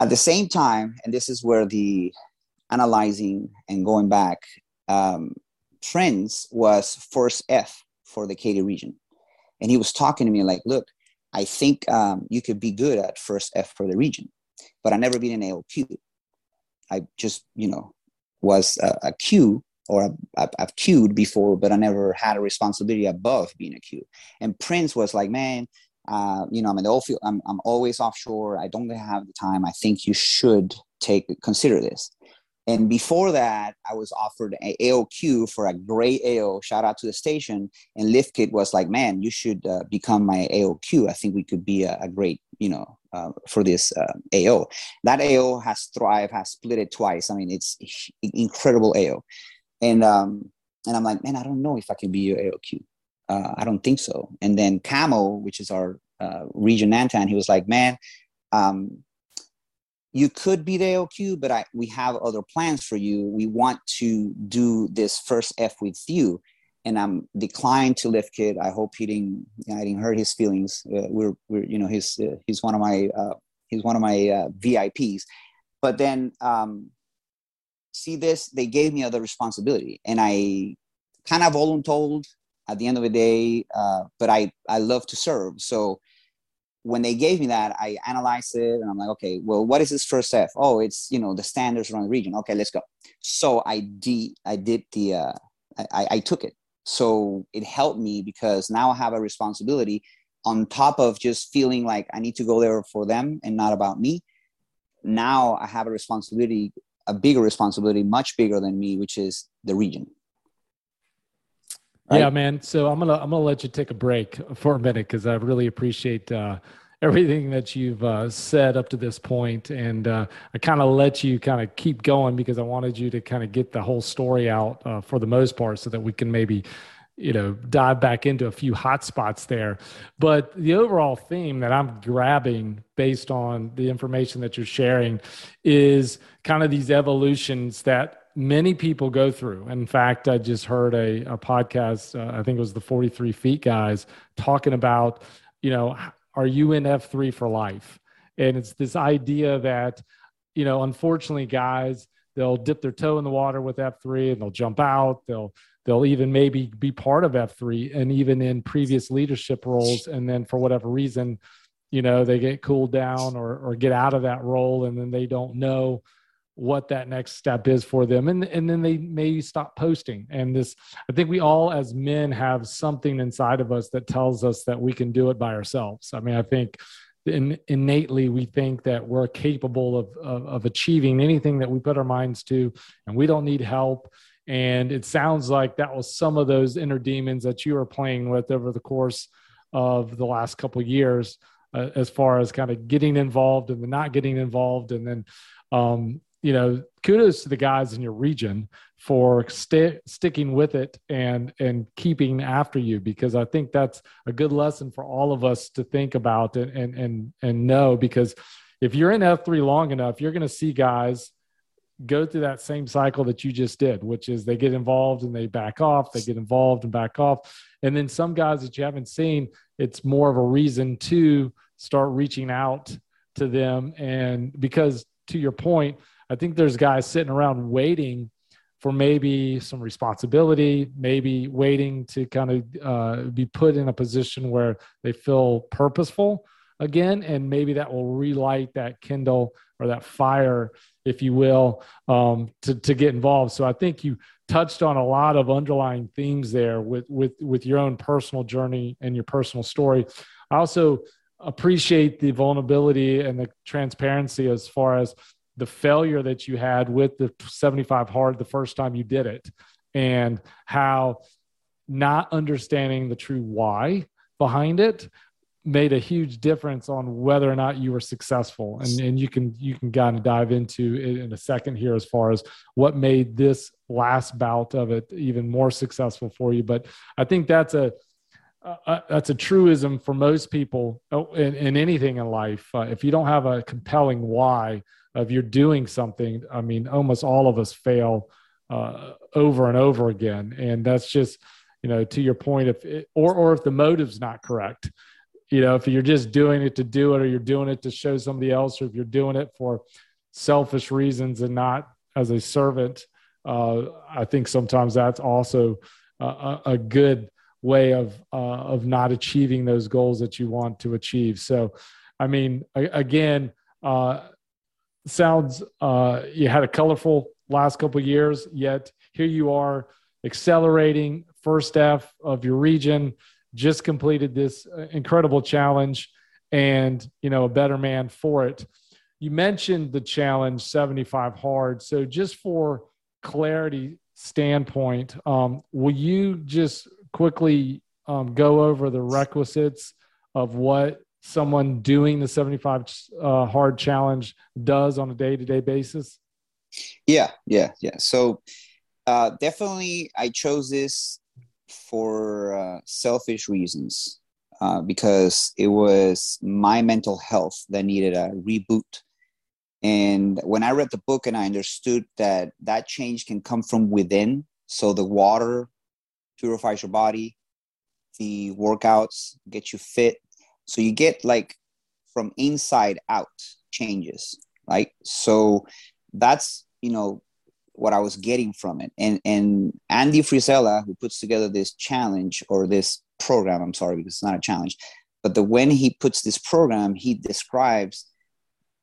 At the same time, and this is where the analyzing and going back um, trends was first F for the Katy region. And he was talking to me like, look, I think um, you could be good at first F for the region, but I never been an AOQ. I just, you know, was a, a Q or I've, I've queued before, but I never had a responsibility above being a queue. And Prince was like, man, uh, you know, I'm in the field. I'm, I'm always offshore. I don't have the time. I think you should take consider this. And before that, I was offered an AOQ for a great AO. Shout out to the station. And Liftkit was like, "Man, you should uh, become my AOQ. I think we could be a, a great, you know, uh, for this uh, AO." That AO has thrived, has split it twice. I mean, it's incredible AO. And um, and I'm like, man, I don't know if I can be your AOQ. Uh, I don't think so. And then Camo, which is our uh, region Nantan, he was like, man, um, you could be the AOQ, but I, we have other plans for you. We want to do this first F with you. And I'm declined to Liftkit. I hope he didn't, I didn't hurt his feelings. Uh, we're, we're, you know, he's, uh, he's one of my, uh, he's one of my uh, VIPs. But then, um, see this, they gave me other responsibility and I kind of voluntold at the end of the day, uh, but I, I love to serve. So when they gave me that, I analyzed it and I'm like, okay, well, what is this first F? Oh, it's you know the standards around the region. Okay, let's go. So I did I did the uh, I, I took it. So it helped me because now I have a responsibility on top of just feeling like I need to go there for them and not about me. Now I have a responsibility, a bigger responsibility, much bigger than me, which is the region. Right? Yeah, man. So I'm gonna I'm gonna let you take a break for a minute because I really appreciate uh, everything that you've uh, said up to this point, and uh, I kind of let you kind of keep going because I wanted you to kind of get the whole story out uh, for the most part, so that we can maybe you know dive back into a few hot spots there but the overall theme that i'm grabbing based on the information that you're sharing is kind of these evolutions that many people go through. In fact, I just heard a, a podcast, uh, I think it was the 43 feet guys talking about, you know, are you in F3 for life? And it's this idea that, you know, unfortunately, guys, they'll dip their toe in the water with F3 and they'll jump out. They'll, they'll even maybe be part of F3 and even in previous leadership roles. And then for whatever reason, you know, they get cooled down or, or get out of that role and then they don't know what that next step is for them. And and then they may stop posting. And this i think we all as men have something inside of us that tells us that we can do it by ourselves. I mean i think in, innately we think that we're capable of, of, of achieving anything that we put our minds to and we don't need help. And it sounds like that was some of those inner demons that you were playing with over the course of the last couple years uh, as far as kind of getting involved and not getting involved. And then um, you know, kudos to the guys in your region for st- sticking with it and and keeping after you because I think that's a good lesson for all of us to think about and and and, and know because if you're in F3 long enough, you're going to see guys go through that same cycle that you just did, which is they get involved and they back off, they get involved and back off. And then some guys that you haven't seen, it's more of a reason to start reaching out to them. And because to your point, I think there's guys sitting around waiting for maybe some responsibility, maybe waiting to kind of uh, be put in a position where they feel purposeful again, and maybe that will relight that kindle or that fire, if you will, um, to to get involved. So I think you touched on a lot of underlying themes there with with with your own personal journey and your personal story. I also appreciate the vulnerability and the transparency as far as the failure that you had with the 75 hard the first time you did it and how not understanding the true why behind it made a huge difference on whether or not you were successful and, and you can you can kind of dive into it in a second here as far as what made this last bout of it even more successful for you but i think that's a uh, that's a truism for most people oh, in, in anything in life. Uh, if you don't have a compelling why of you're doing something, I mean, almost all of us fail uh, over and over again, and that's just you know to your point. If it, or or if the motive's not correct, you know, if you're just doing it to do it, or you're doing it to show somebody else, or if you're doing it for selfish reasons and not as a servant, uh, I think sometimes that's also a, a good way of uh, of not achieving those goals that you want to achieve. So, I mean, again, uh, sounds uh, you had a colorful last couple years, yet here you are accelerating first F of your region, just completed this uh, incredible challenge, and you know a better man for it. You mentioned the challenge 75 hard, so just for clarity standpoint, um, will you just quickly um, go over the requisites of what someone doing the 75 uh, hard challenge does on a day-to-day basis yeah yeah yeah so uh, definitely i chose this for uh, selfish reasons uh, because it was my mental health that needed a reboot and when i read the book and i understood that that change can come from within so the water purifies your body. The workouts get you fit. So you get like from inside out changes, right? So that's, you know, what I was getting from it. And and Andy Frisella, who puts together this challenge or this program, I'm sorry, because it's not a challenge, but the when he puts this program, he describes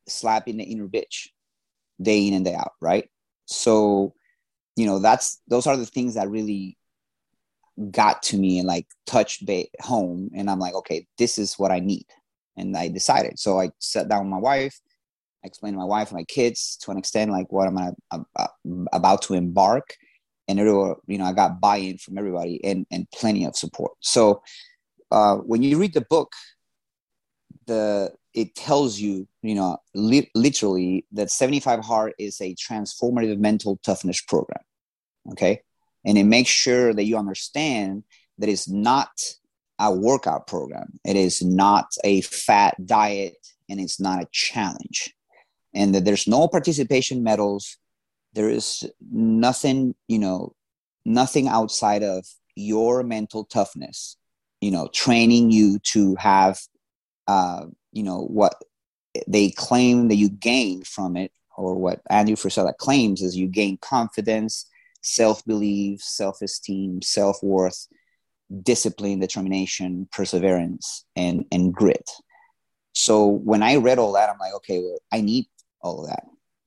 slapping the inner bitch day in and day out, right? So, you know, that's those are the things that really got to me and like touched ba- home and i'm like okay this is what i need. And i decided. So i sat down with my wife i explained to my wife and my kids to an extent like what am i about to embark. And it were, you know i got buy-in from everybody and and plenty of support. So uh, when you read the book the it tells you you know li- literally that 75 hard is a transformative mental toughness program. Okay and it makes sure that you understand that it's not a workout program. It is not a fat diet and it's not a challenge. And that there's no participation medals. There is nothing you know nothing outside of your mental toughness you know training you to have uh you know what they claim that you gain from it or what andrew Frisella claims is you gain confidence self belief, self esteem, self worth, discipline, determination, perseverance, and, and grit. So when I read all that, I'm like, okay, well, I need all of that.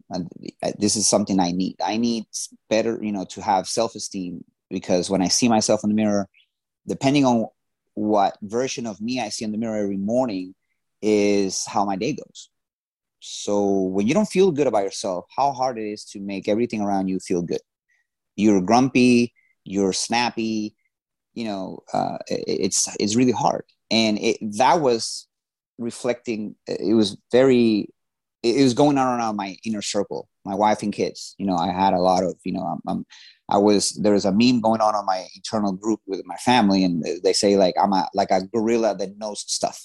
And uh, this is something I need. I need better, you know, to have self esteem because when I see myself in the mirror, depending on what version of me I see in the mirror every morning, is how my day goes. So when you don't feel good about yourself, how hard it is to make everything around you feel good you're grumpy, you're snappy, you know, uh, it, it's it's really hard. And it, that was reflecting. It was very. It was going on around my inner circle, my wife and kids. You know, I had a lot of, you know, I'm, I'm I was there was a meme going on on my internal group with my family, and they say like I'm a like a gorilla that knows stuff.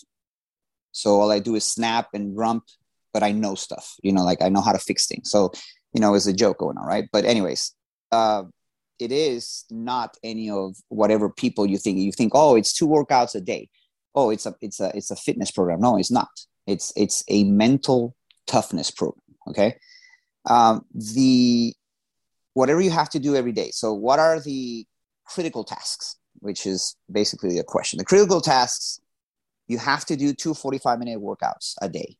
So all I do is snap and grump, but I know stuff. You know, like I know how to fix things. So you know, it's a joke going on, right? But anyways, uh, it is not any of whatever people you think. You think, oh, it's two workouts a day. Oh, it's a it's a it's a fitness program. No, it's not. It's it's a mental toughness program. Okay, Um, the whatever you have to do every day. So, what are the critical tasks? Which is basically the question. The critical tasks you have to do two 45 minute workouts a day.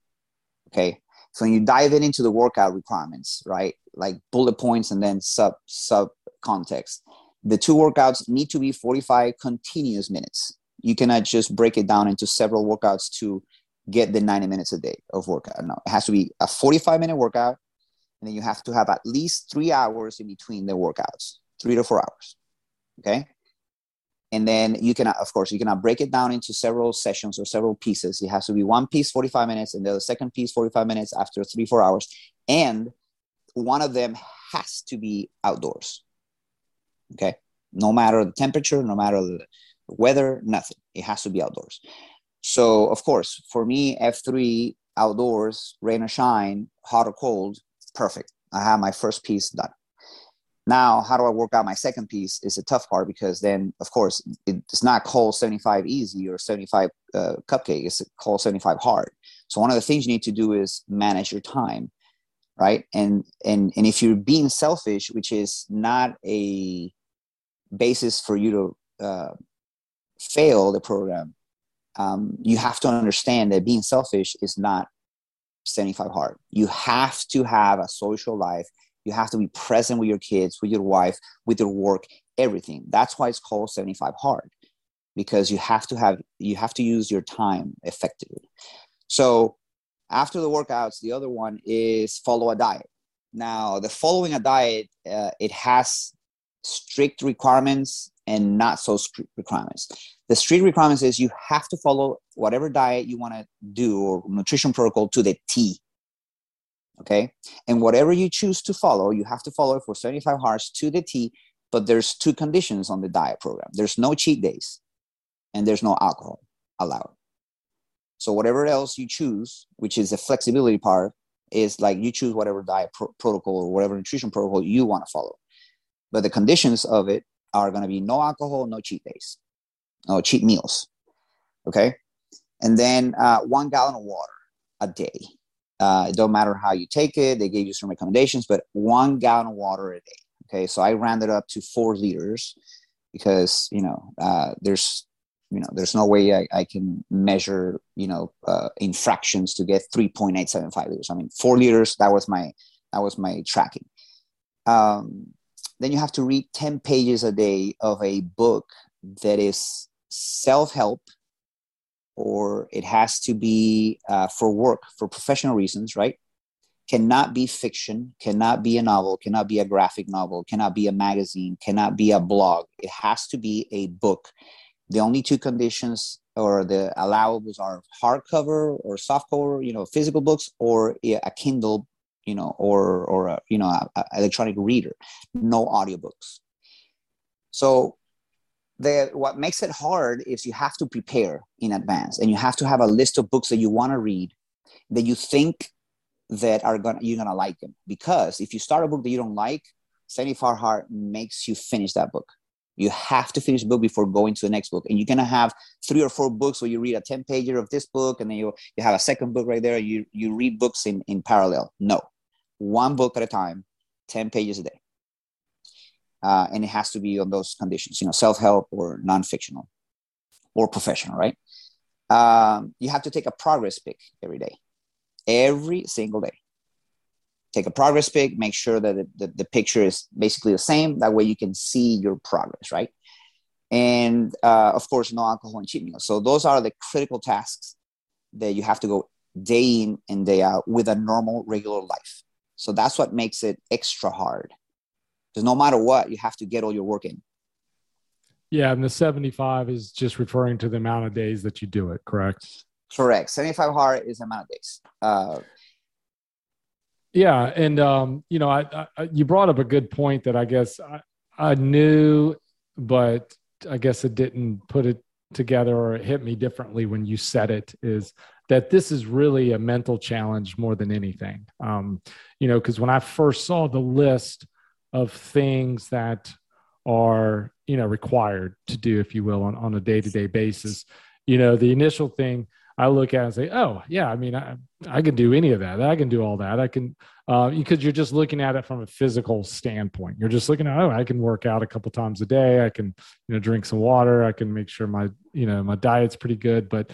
Okay. So when you dive in into the workout requirements, right? Like bullet points and then sub sub context. The two workouts need to be 45 continuous minutes. You cannot just break it down into several workouts to get the 90 minutes a day of workout. No, it has to be a 45 minute workout. And then you have to have at least three hours in between the workouts, three to four hours. Okay. And then you can, of course, you cannot break it down into several sessions or several pieces. It has to be one piece, 45 minutes, and the second piece, 45 minutes after three, four hours. And one of them has to be outdoors. Okay. No matter the temperature, no matter the weather, nothing. It has to be outdoors. So, of course, for me, F3 outdoors, rain or shine, hot or cold, perfect. I have my first piece done. Now, how do I work out my second piece is a tough part because then, of course, it's not called 75 easy or 75 uh, cupcake. It's called 75 hard. So one of the things you need to do is manage your time, right? And and and if you're being selfish, which is not a basis for you to uh, fail the program, um, you have to understand that being selfish is not 75 hard. You have to have a social life. You have to be present with your kids, with your wife, with your work, everything. That's why it's called 75 hard because you have to have you have to use your time effectively. So after the workouts, the other one is follow a diet. Now, the following a diet, uh, it has strict requirements and not so strict requirements. The strict requirements is you have to follow whatever diet you want to do or nutrition protocol to the T. Okay. And whatever you choose to follow, you have to follow it for 75 hours to the T. But there's two conditions on the diet program there's no cheat days and there's no alcohol allowed. So whatever else you choose, which is the flexibility part, is like you choose whatever diet pro- protocol or whatever nutrition protocol you want to follow. But the conditions of it are going to be no alcohol, no cheat days, no cheat meals. Okay. And then uh, one gallon of water a day. Uh, it don't matter how you take it. They gave you some recommendations, but one gallon of water a day. Okay. So I rounded up to four liters because, you know, uh, there's, you know, there's no way I, I can measure, you know, uh, in fractions to get 3.875 liters. I mean, four liters, that was my, that was my tracking. Um, then you have to read 10 pages a day of a book that is self-help or it has to be uh, for work for professional reasons right? Cannot be fiction cannot be a novel cannot be a graphic novel cannot be a magazine cannot be a blog. It has to be a book. The only two conditions or the allowables are hardcover or softcover you know physical books or a kindle you know, or or a, you know, a, a electronic reader, no audiobooks. So the what makes it hard is you have to prepare in advance and you have to have a list of books that you want to read that you think that are gonna you're gonna like them. Because if you start a book that you don't like 75 hard makes you finish that book. You have to finish the book before going to the next book. And you're gonna have three or four books where you read a 10 pager of this book and then you, you have a second book right there you you read books in in parallel. No. One book at a time, 10 pages a day. Uh, and it has to be on those conditions, you know, self-help or non-fictional or professional, right? Um, you have to take a progress pic every day, every single day. Take a progress pic, make sure that the, the, the picture is basically the same. That way you can see your progress, right? And uh, of course, no alcohol and cheat meals. So those are the critical tasks that you have to go day in and day out with a normal, regular life. So that's what makes it extra hard. Because no matter what, you have to get all your work in. Yeah, and the 75 is just referring to the amount of days that you do it, correct? Correct. 75 hard is the amount of days. Uh, yeah, and um, you know, I, I, you brought up a good point that I guess I, I knew, but I guess it didn't put it together or it hit me differently when you said it. Is that this is really a mental challenge more than anything. Um, you know, because when I first saw the list of things that are, you know, required to do, if you will, on, on a day to day basis, you know, the initial thing I look at and say, oh, yeah, I mean, I, I can do any of that. I can do all that. I can, uh, because you're just looking at it from a physical standpoint. You're just looking at, oh, I can work out a couple times a day. I can, you know, drink some water. I can make sure my, you know, my diet's pretty good. But,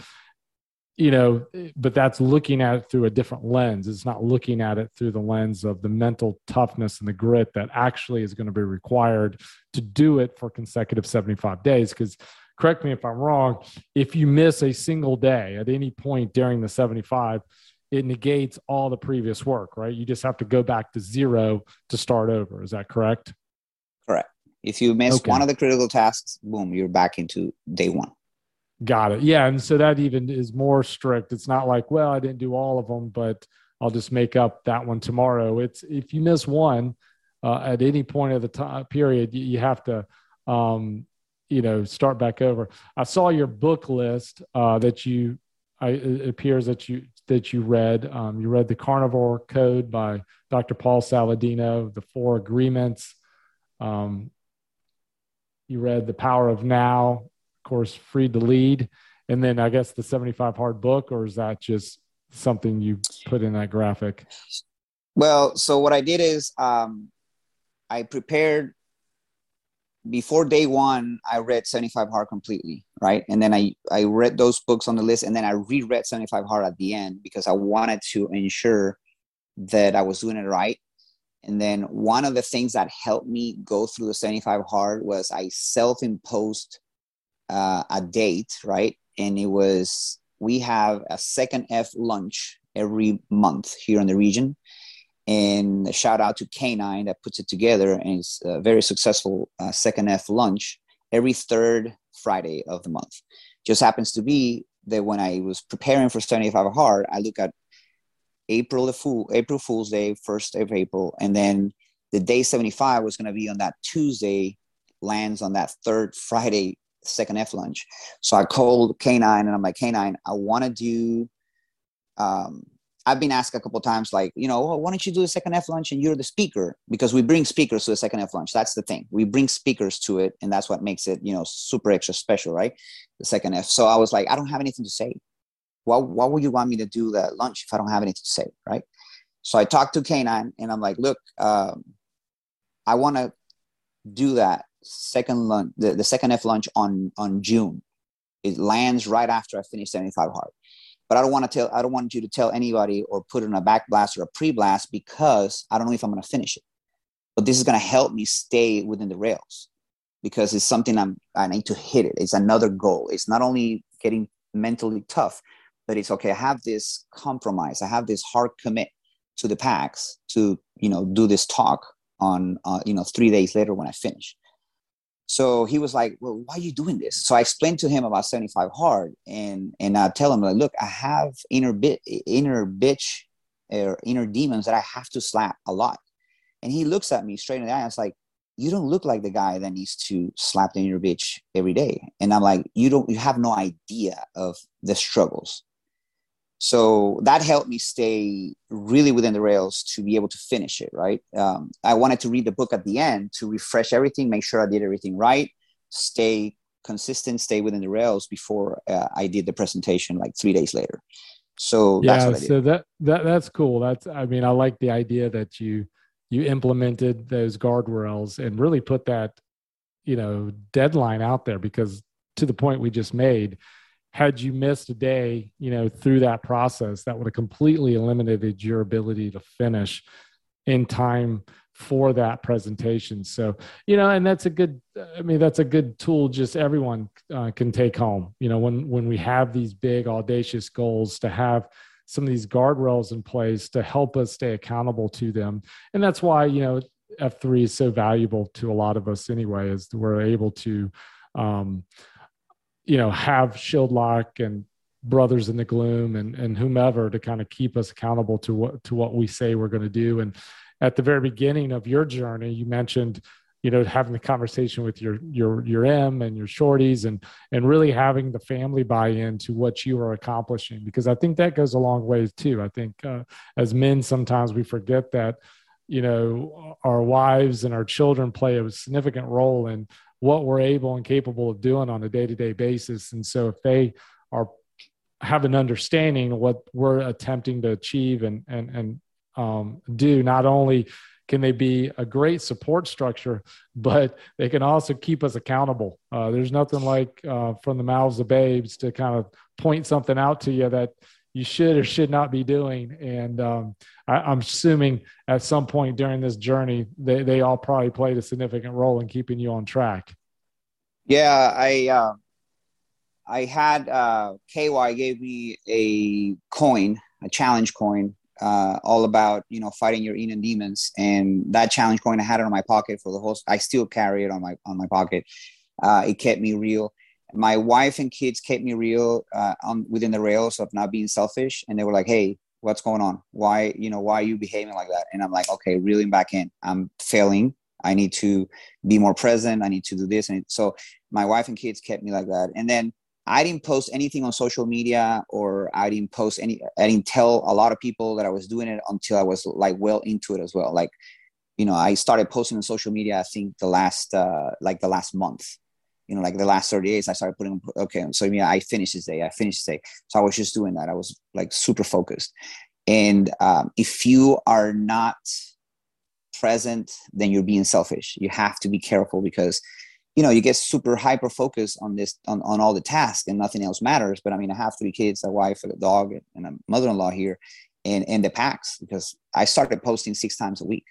you know, but that's looking at it through a different lens. It's not looking at it through the lens of the mental toughness and the grit that actually is going to be required to do it for consecutive 75 days. Because correct me if I'm wrong, if you miss a single day at any point during the 75, it negates all the previous work, right? You just have to go back to zero to start over. Is that correct? Correct. If you miss okay. one of the critical tasks, boom, you're back into day one. Got it. Yeah. And so that even is more strict. It's not like, well, I didn't do all of them, but I'll just make up that one tomorrow. It's if you miss one uh, at any point of the time period, you, you have to um, you know start back over i saw your book list uh, that you I, it appears that you that you read um, you read the carnivore code by dr paul saladino the four agreements um, you read the power of now course freed to lead and then i guess the 75 hard book or is that just something you put in that graphic well so what i did is um, i prepared before day one, I read 75 Hard completely, right? And then I, I read those books on the list and then I reread 75 Hard at the end because I wanted to ensure that I was doing it right. And then one of the things that helped me go through the 75 Hard was I self imposed uh, a date, right? And it was, we have a second F lunch every month here in the region and shout out to K9 that puts it together and it's a very successful uh, second F lunch every third Friday of the month. Just happens to be that when I was preparing for 75 Hard, I look at April the Fool, April Fool's Day, first of April, and then the day 75 was going to be on that Tuesday, lands on that third Friday, second F lunch. So I called K9 and I'm like, K9, I want to do um, I've been asked a couple times, like, you know, why don't you do the second F lunch and you're the speaker? Because we bring speakers to the second F lunch. That's the thing. We bring speakers to it, and that's what makes it, you know, super extra special, right? The second F. So I was like, I don't have anything to say. Why, why would you want me to do that lunch if I don't have anything to say, right? So I talked to K9 and I'm like, look, um, I want to do that second lunch, the, the second F lunch on on June. It lands right after I finish 75 hard but I don't want to tell I don't want you to tell anybody or put in a back blast or a pre blast because I don't know if I'm going to finish it. But this is going to help me stay within the rails because it's something I'm I need to hit it. It's another goal. It's not only getting mentally tough, but it's okay. I have this compromise. I have this hard commit to the PAX to you know do this talk on uh, you know three days later when I finish. So he was like, "Well, why are you doing this?" So I explained to him about 75 hard, and and I tell him like, "Look, I have inner bit, inner bitch, or inner demons that I have to slap a lot." And he looks at me straight in the eye. I was like, "You don't look like the guy that needs to slap the inner bitch every day." And I'm like, "You don't, you have no idea of the struggles so that helped me stay really within the rails to be able to finish it right? Um, i wanted to read the book at the end to refresh everything make sure i did everything right stay consistent stay within the rails before uh, i did the presentation like three days later. So yeah so that that that's cool. That's i mean i like the idea that you you implemented those guardrails and really put that you know deadline out there because to the point we just made had you missed a day, you know, through that process, that would have completely eliminated your ability to finish in time for that presentation. So, you know, and that's a good, I mean, that's a good tool just everyone uh, can take home. You know, when, when we have these big, audacious goals to have some of these guardrails in place to help us stay accountable to them. And that's why, you know, F3 is so valuable to a lot of us anyway, is we're able to, um, you know have Shieldlock and brothers in the gloom and and whomever to kind of keep us accountable to what to what we say we're going to do. And at the very beginning of your journey you mentioned you know having the conversation with your your your m and your shorties and and really having the family buy in to what you are accomplishing because i think that goes a long way too. I think uh, as men sometimes we forget that you know our wives and our children play a significant role in what we're able and capable of doing on a day-to-day basis and so if they are have an understanding of what we're attempting to achieve and and and um, do. Not only can they be a great support structure, but they can also keep us accountable. Uh, there's nothing like uh, from the mouths of babes to kind of point something out to you that you should or should not be doing. And um, I, am assuming at some point during this journey, they, they all probably played a significant role in keeping you on track. Yeah, I uh, I had uh, KY gave me a coin, a challenge coin, uh, all about you know fighting your inner demons, and that challenge coin I had it on my pocket for the whole. I still carry it on my on my pocket. Uh, it kept me real. My wife and kids kept me real uh, on within the rails of not being selfish, and they were like, "Hey, what's going on? Why you know why are you behaving like that?" And I'm like, "Okay, reeling back in. I'm failing. I need to be more present. I need to do this." And so my wife and kids kept me like that, and then I didn't post anything on social media or I didn't post any, I didn't tell a lot of people that I was doing it until I was like well into it as well. Like, you know, I started posting on social media, I think the last, uh, like the last month, you know, like the last 30 days, I started putting, okay, so yeah, I finished this day, I finished this day. So I was just doing that. I was like super focused. And um, if you are not present, then you're being selfish. You have to be careful because you know you get super hyper focused on this on, on all the tasks and nothing else matters but i mean i have three kids a wife a dog and a mother-in-law here and and the PAX because i started posting six times a week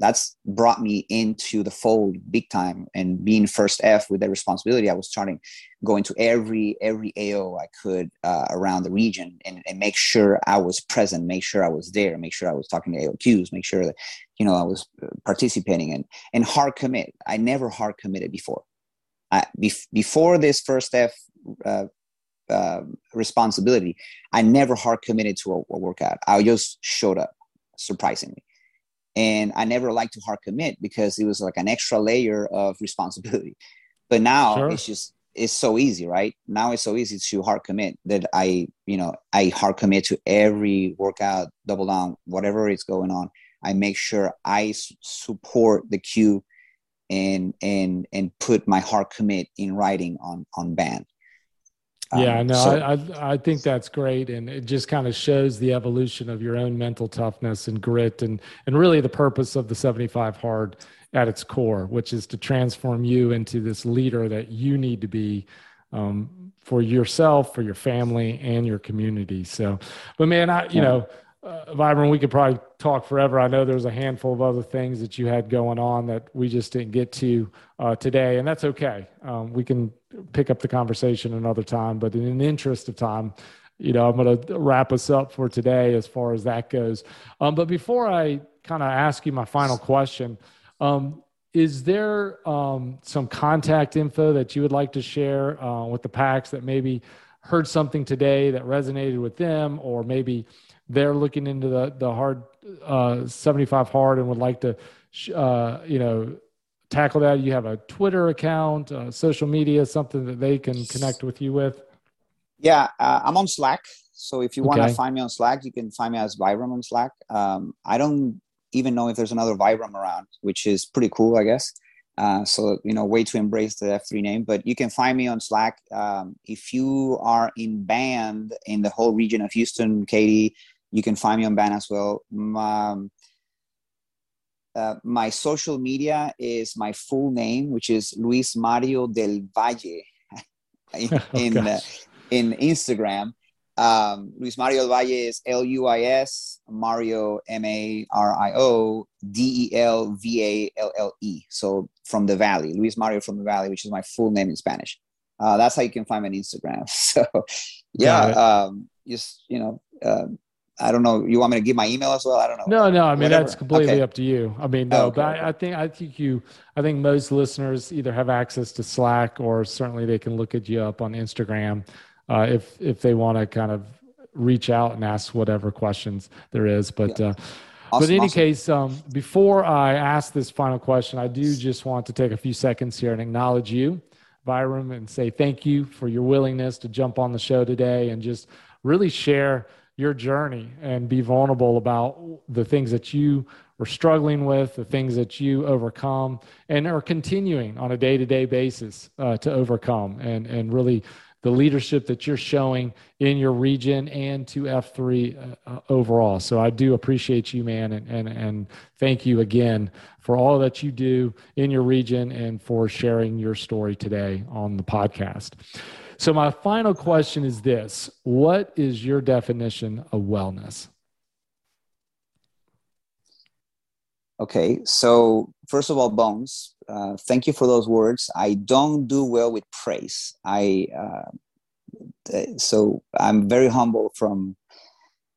that's brought me into the fold big time and being first F with that responsibility. I was starting going to every every AO I could uh, around the region and, and make sure I was present, make sure I was there, make sure I was talking to AOQs, make sure that you know I was uh, participating and and hard commit. I never hard committed before. I, bef- before this first F uh, uh, responsibility, I never hard committed to a, a workout. I just showed up surprisingly and i never liked to hard commit because it was like an extra layer of responsibility. But now sure. it's just it's so easy right? Now it's so easy to hard commit that i you know i hard commit to every workout double down whatever is going on. I make sure i s- support the cue and and and put my hard commit in writing on on band yeah, no, so, I, I think that's great, and it just kind of shows the evolution of your own mental toughness and grit, and and really the purpose of the seventy five hard at its core, which is to transform you into this leader that you need to be um, for yourself, for your family, and your community. So, but man, I you know uh, Vibram, we could probably talk forever. I know there's a handful of other things that you had going on that we just didn't get to uh, today, and that's okay. Um, we can pick up the conversation another time. But in the interest of time, you know, I'm going to wrap us up for today as far as that goes. Um, but before I kind of ask you my final question, um, is there um, some contact info that you would like to share uh, with the PAX that maybe heard something today that resonated with them, or maybe they're looking into the the hard uh, 75 hard and would like to, uh, you know, tackle that? You have a Twitter account, uh, social media, something that they can connect with you with. Yeah, uh, I'm on Slack. So if you want to find me on Slack, you can find me as Vibram on Slack. Um, I don't even know if there's another Vibram around, which is pretty cool, I guess. Uh, so you know, way to embrace the F3 name. But you can find me on Slack. Um, if you are in band in the whole region of Houston, Katy, you can find me on band as well. Um, uh, my social media is my full name, which is Luis Mario del Valle in oh, in, uh, in, Instagram. Um, Luis Mario del Valle is L U I S Mario M A R I O D E L V A L L E. So from the Valley, Luis Mario from the Valley, which is my full name in Spanish. Uh, that's how you can find me on Instagram. So yeah, um, just you know, uh, I don't know. You want me to give my email as well? I don't know. No, no. I mean, Whatever. that's completely okay. up to you. I mean, no, okay. but I, I, think I think you. I think most listeners either have access to Slack or certainly they can look at you up on Instagram uh, if if they want to kind of reach out and ask whatever questions there is. But yeah. uh, awesome, but in any awesome. case, um, before I ask this final question, I do just want to take a few seconds here and acknowledge you, Vibram, and say thank you for your willingness to jump on the show today and just really share your journey and be vulnerable about the things that you were struggling with, the things that you overcome, and are continuing on a day to day basis uh, to overcome, and, and really the leadership that you're showing in your region and to F3 uh, overall. So I do appreciate you, man, and, and, and thank you again for all that you do in your region and for sharing your story today on the podcast. So, my final question is this What is your definition of wellness? Okay, so first of all, Bones, uh, thank you for those words. I don't do well with praise. I uh, so I'm very humble from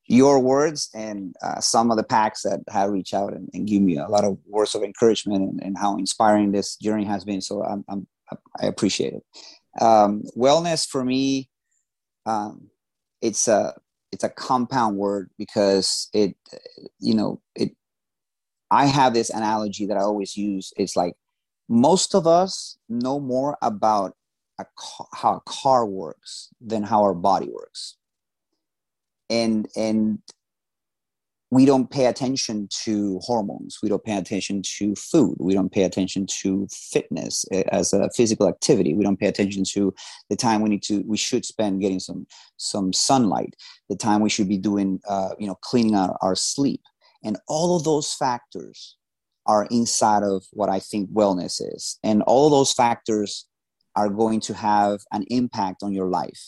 your words and uh, some of the PAX that have reached out and, and give me a lot of words of encouragement and, and how inspiring this journey has been. So I'm, I'm i appreciate it. Um, wellness for me, um, it's a it's a compound word because it you know it I have this analogy that I always use. It's like most of us know more about a car, how a car works than how our body works. And and we don't pay attention to hormones. We don't pay attention to food. We don't pay attention to fitness eh, as a physical activity. We don't pay attention to the time we need to we should spend getting some some sunlight. The time we should be doing uh, you know cleaning out our sleep and all of those factors are inside of what I think wellness is. And all of those factors are going to have an impact on your life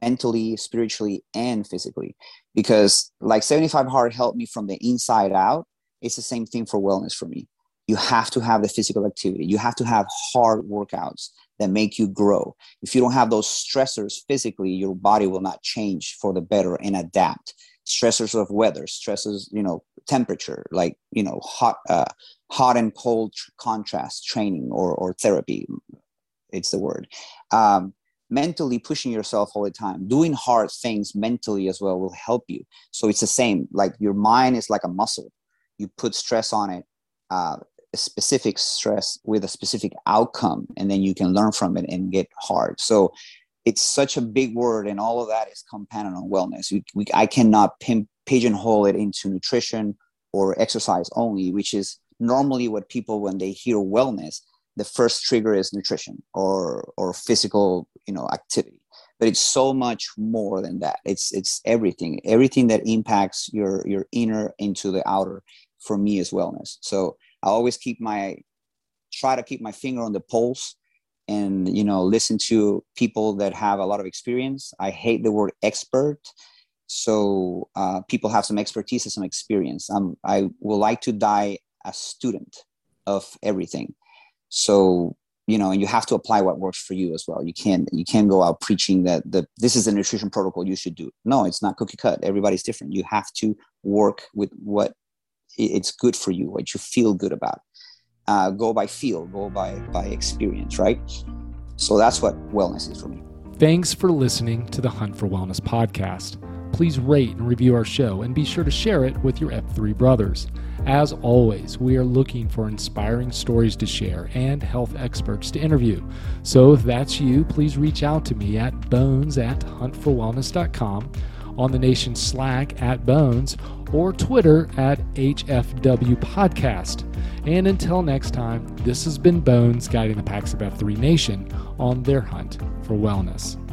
mentally, spiritually, and physically. Because, like 75 Hard helped me from the inside out, it's the same thing for wellness for me. You have to have the physical activity, you have to have hard workouts that make you grow. If you don't have those stressors physically, your body will not change for the better and adapt. Stressors of weather stresses you know temperature like you know hot uh, hot and cold tr- contrast training or or therapy. It's the word. Um, mentally pushing yourself all the time. Doing hard things mentally as well will help you. So it's the same like your mind is like a muscle. You put stress on it uh, a specific stress with a specific outcome and then you can learn from it and get hard. So it's such a big word and all of that is compounded on wellness. We, we, i cannot pin, pigeonhole it into nutrition or exercise only which is normally what people when they hear wellness the first trigger is nutrition or or physical you know activity. But it's so much more than that. It's it's everything. Everything that impacts your your inner into the outer for me is wellness. So i always keep my try to keep my finger on the pulse and you know listen to people that have a lot of experience. I hate the word expert. So uh, people have some expertise and some experience. Um, i would like to die a student of everything so you know and you have to apply what works for you as well you can't you can't go out preaching that the this is the nutrition protocol you should do no it's not cookie cut everybody's different you have to work with what it's good for you what you feel good about uh, go by feel, go by by experience, right? So that's what wellness is for me. Thanks for listening to the Hunt for Wellness podcast. Please rate and review our show and be sure to share it with your F3 brothers. As always, we are looking for inspiring stories to share and health experts to interview. So if that's you, please reach out to me at bones at huntforwellness.com, on the nation's Slack at bones, or Twitter at HFW Podcast. And until next time, this has been Bones guiding the PAX of F3 Nation on their hunt for wellness.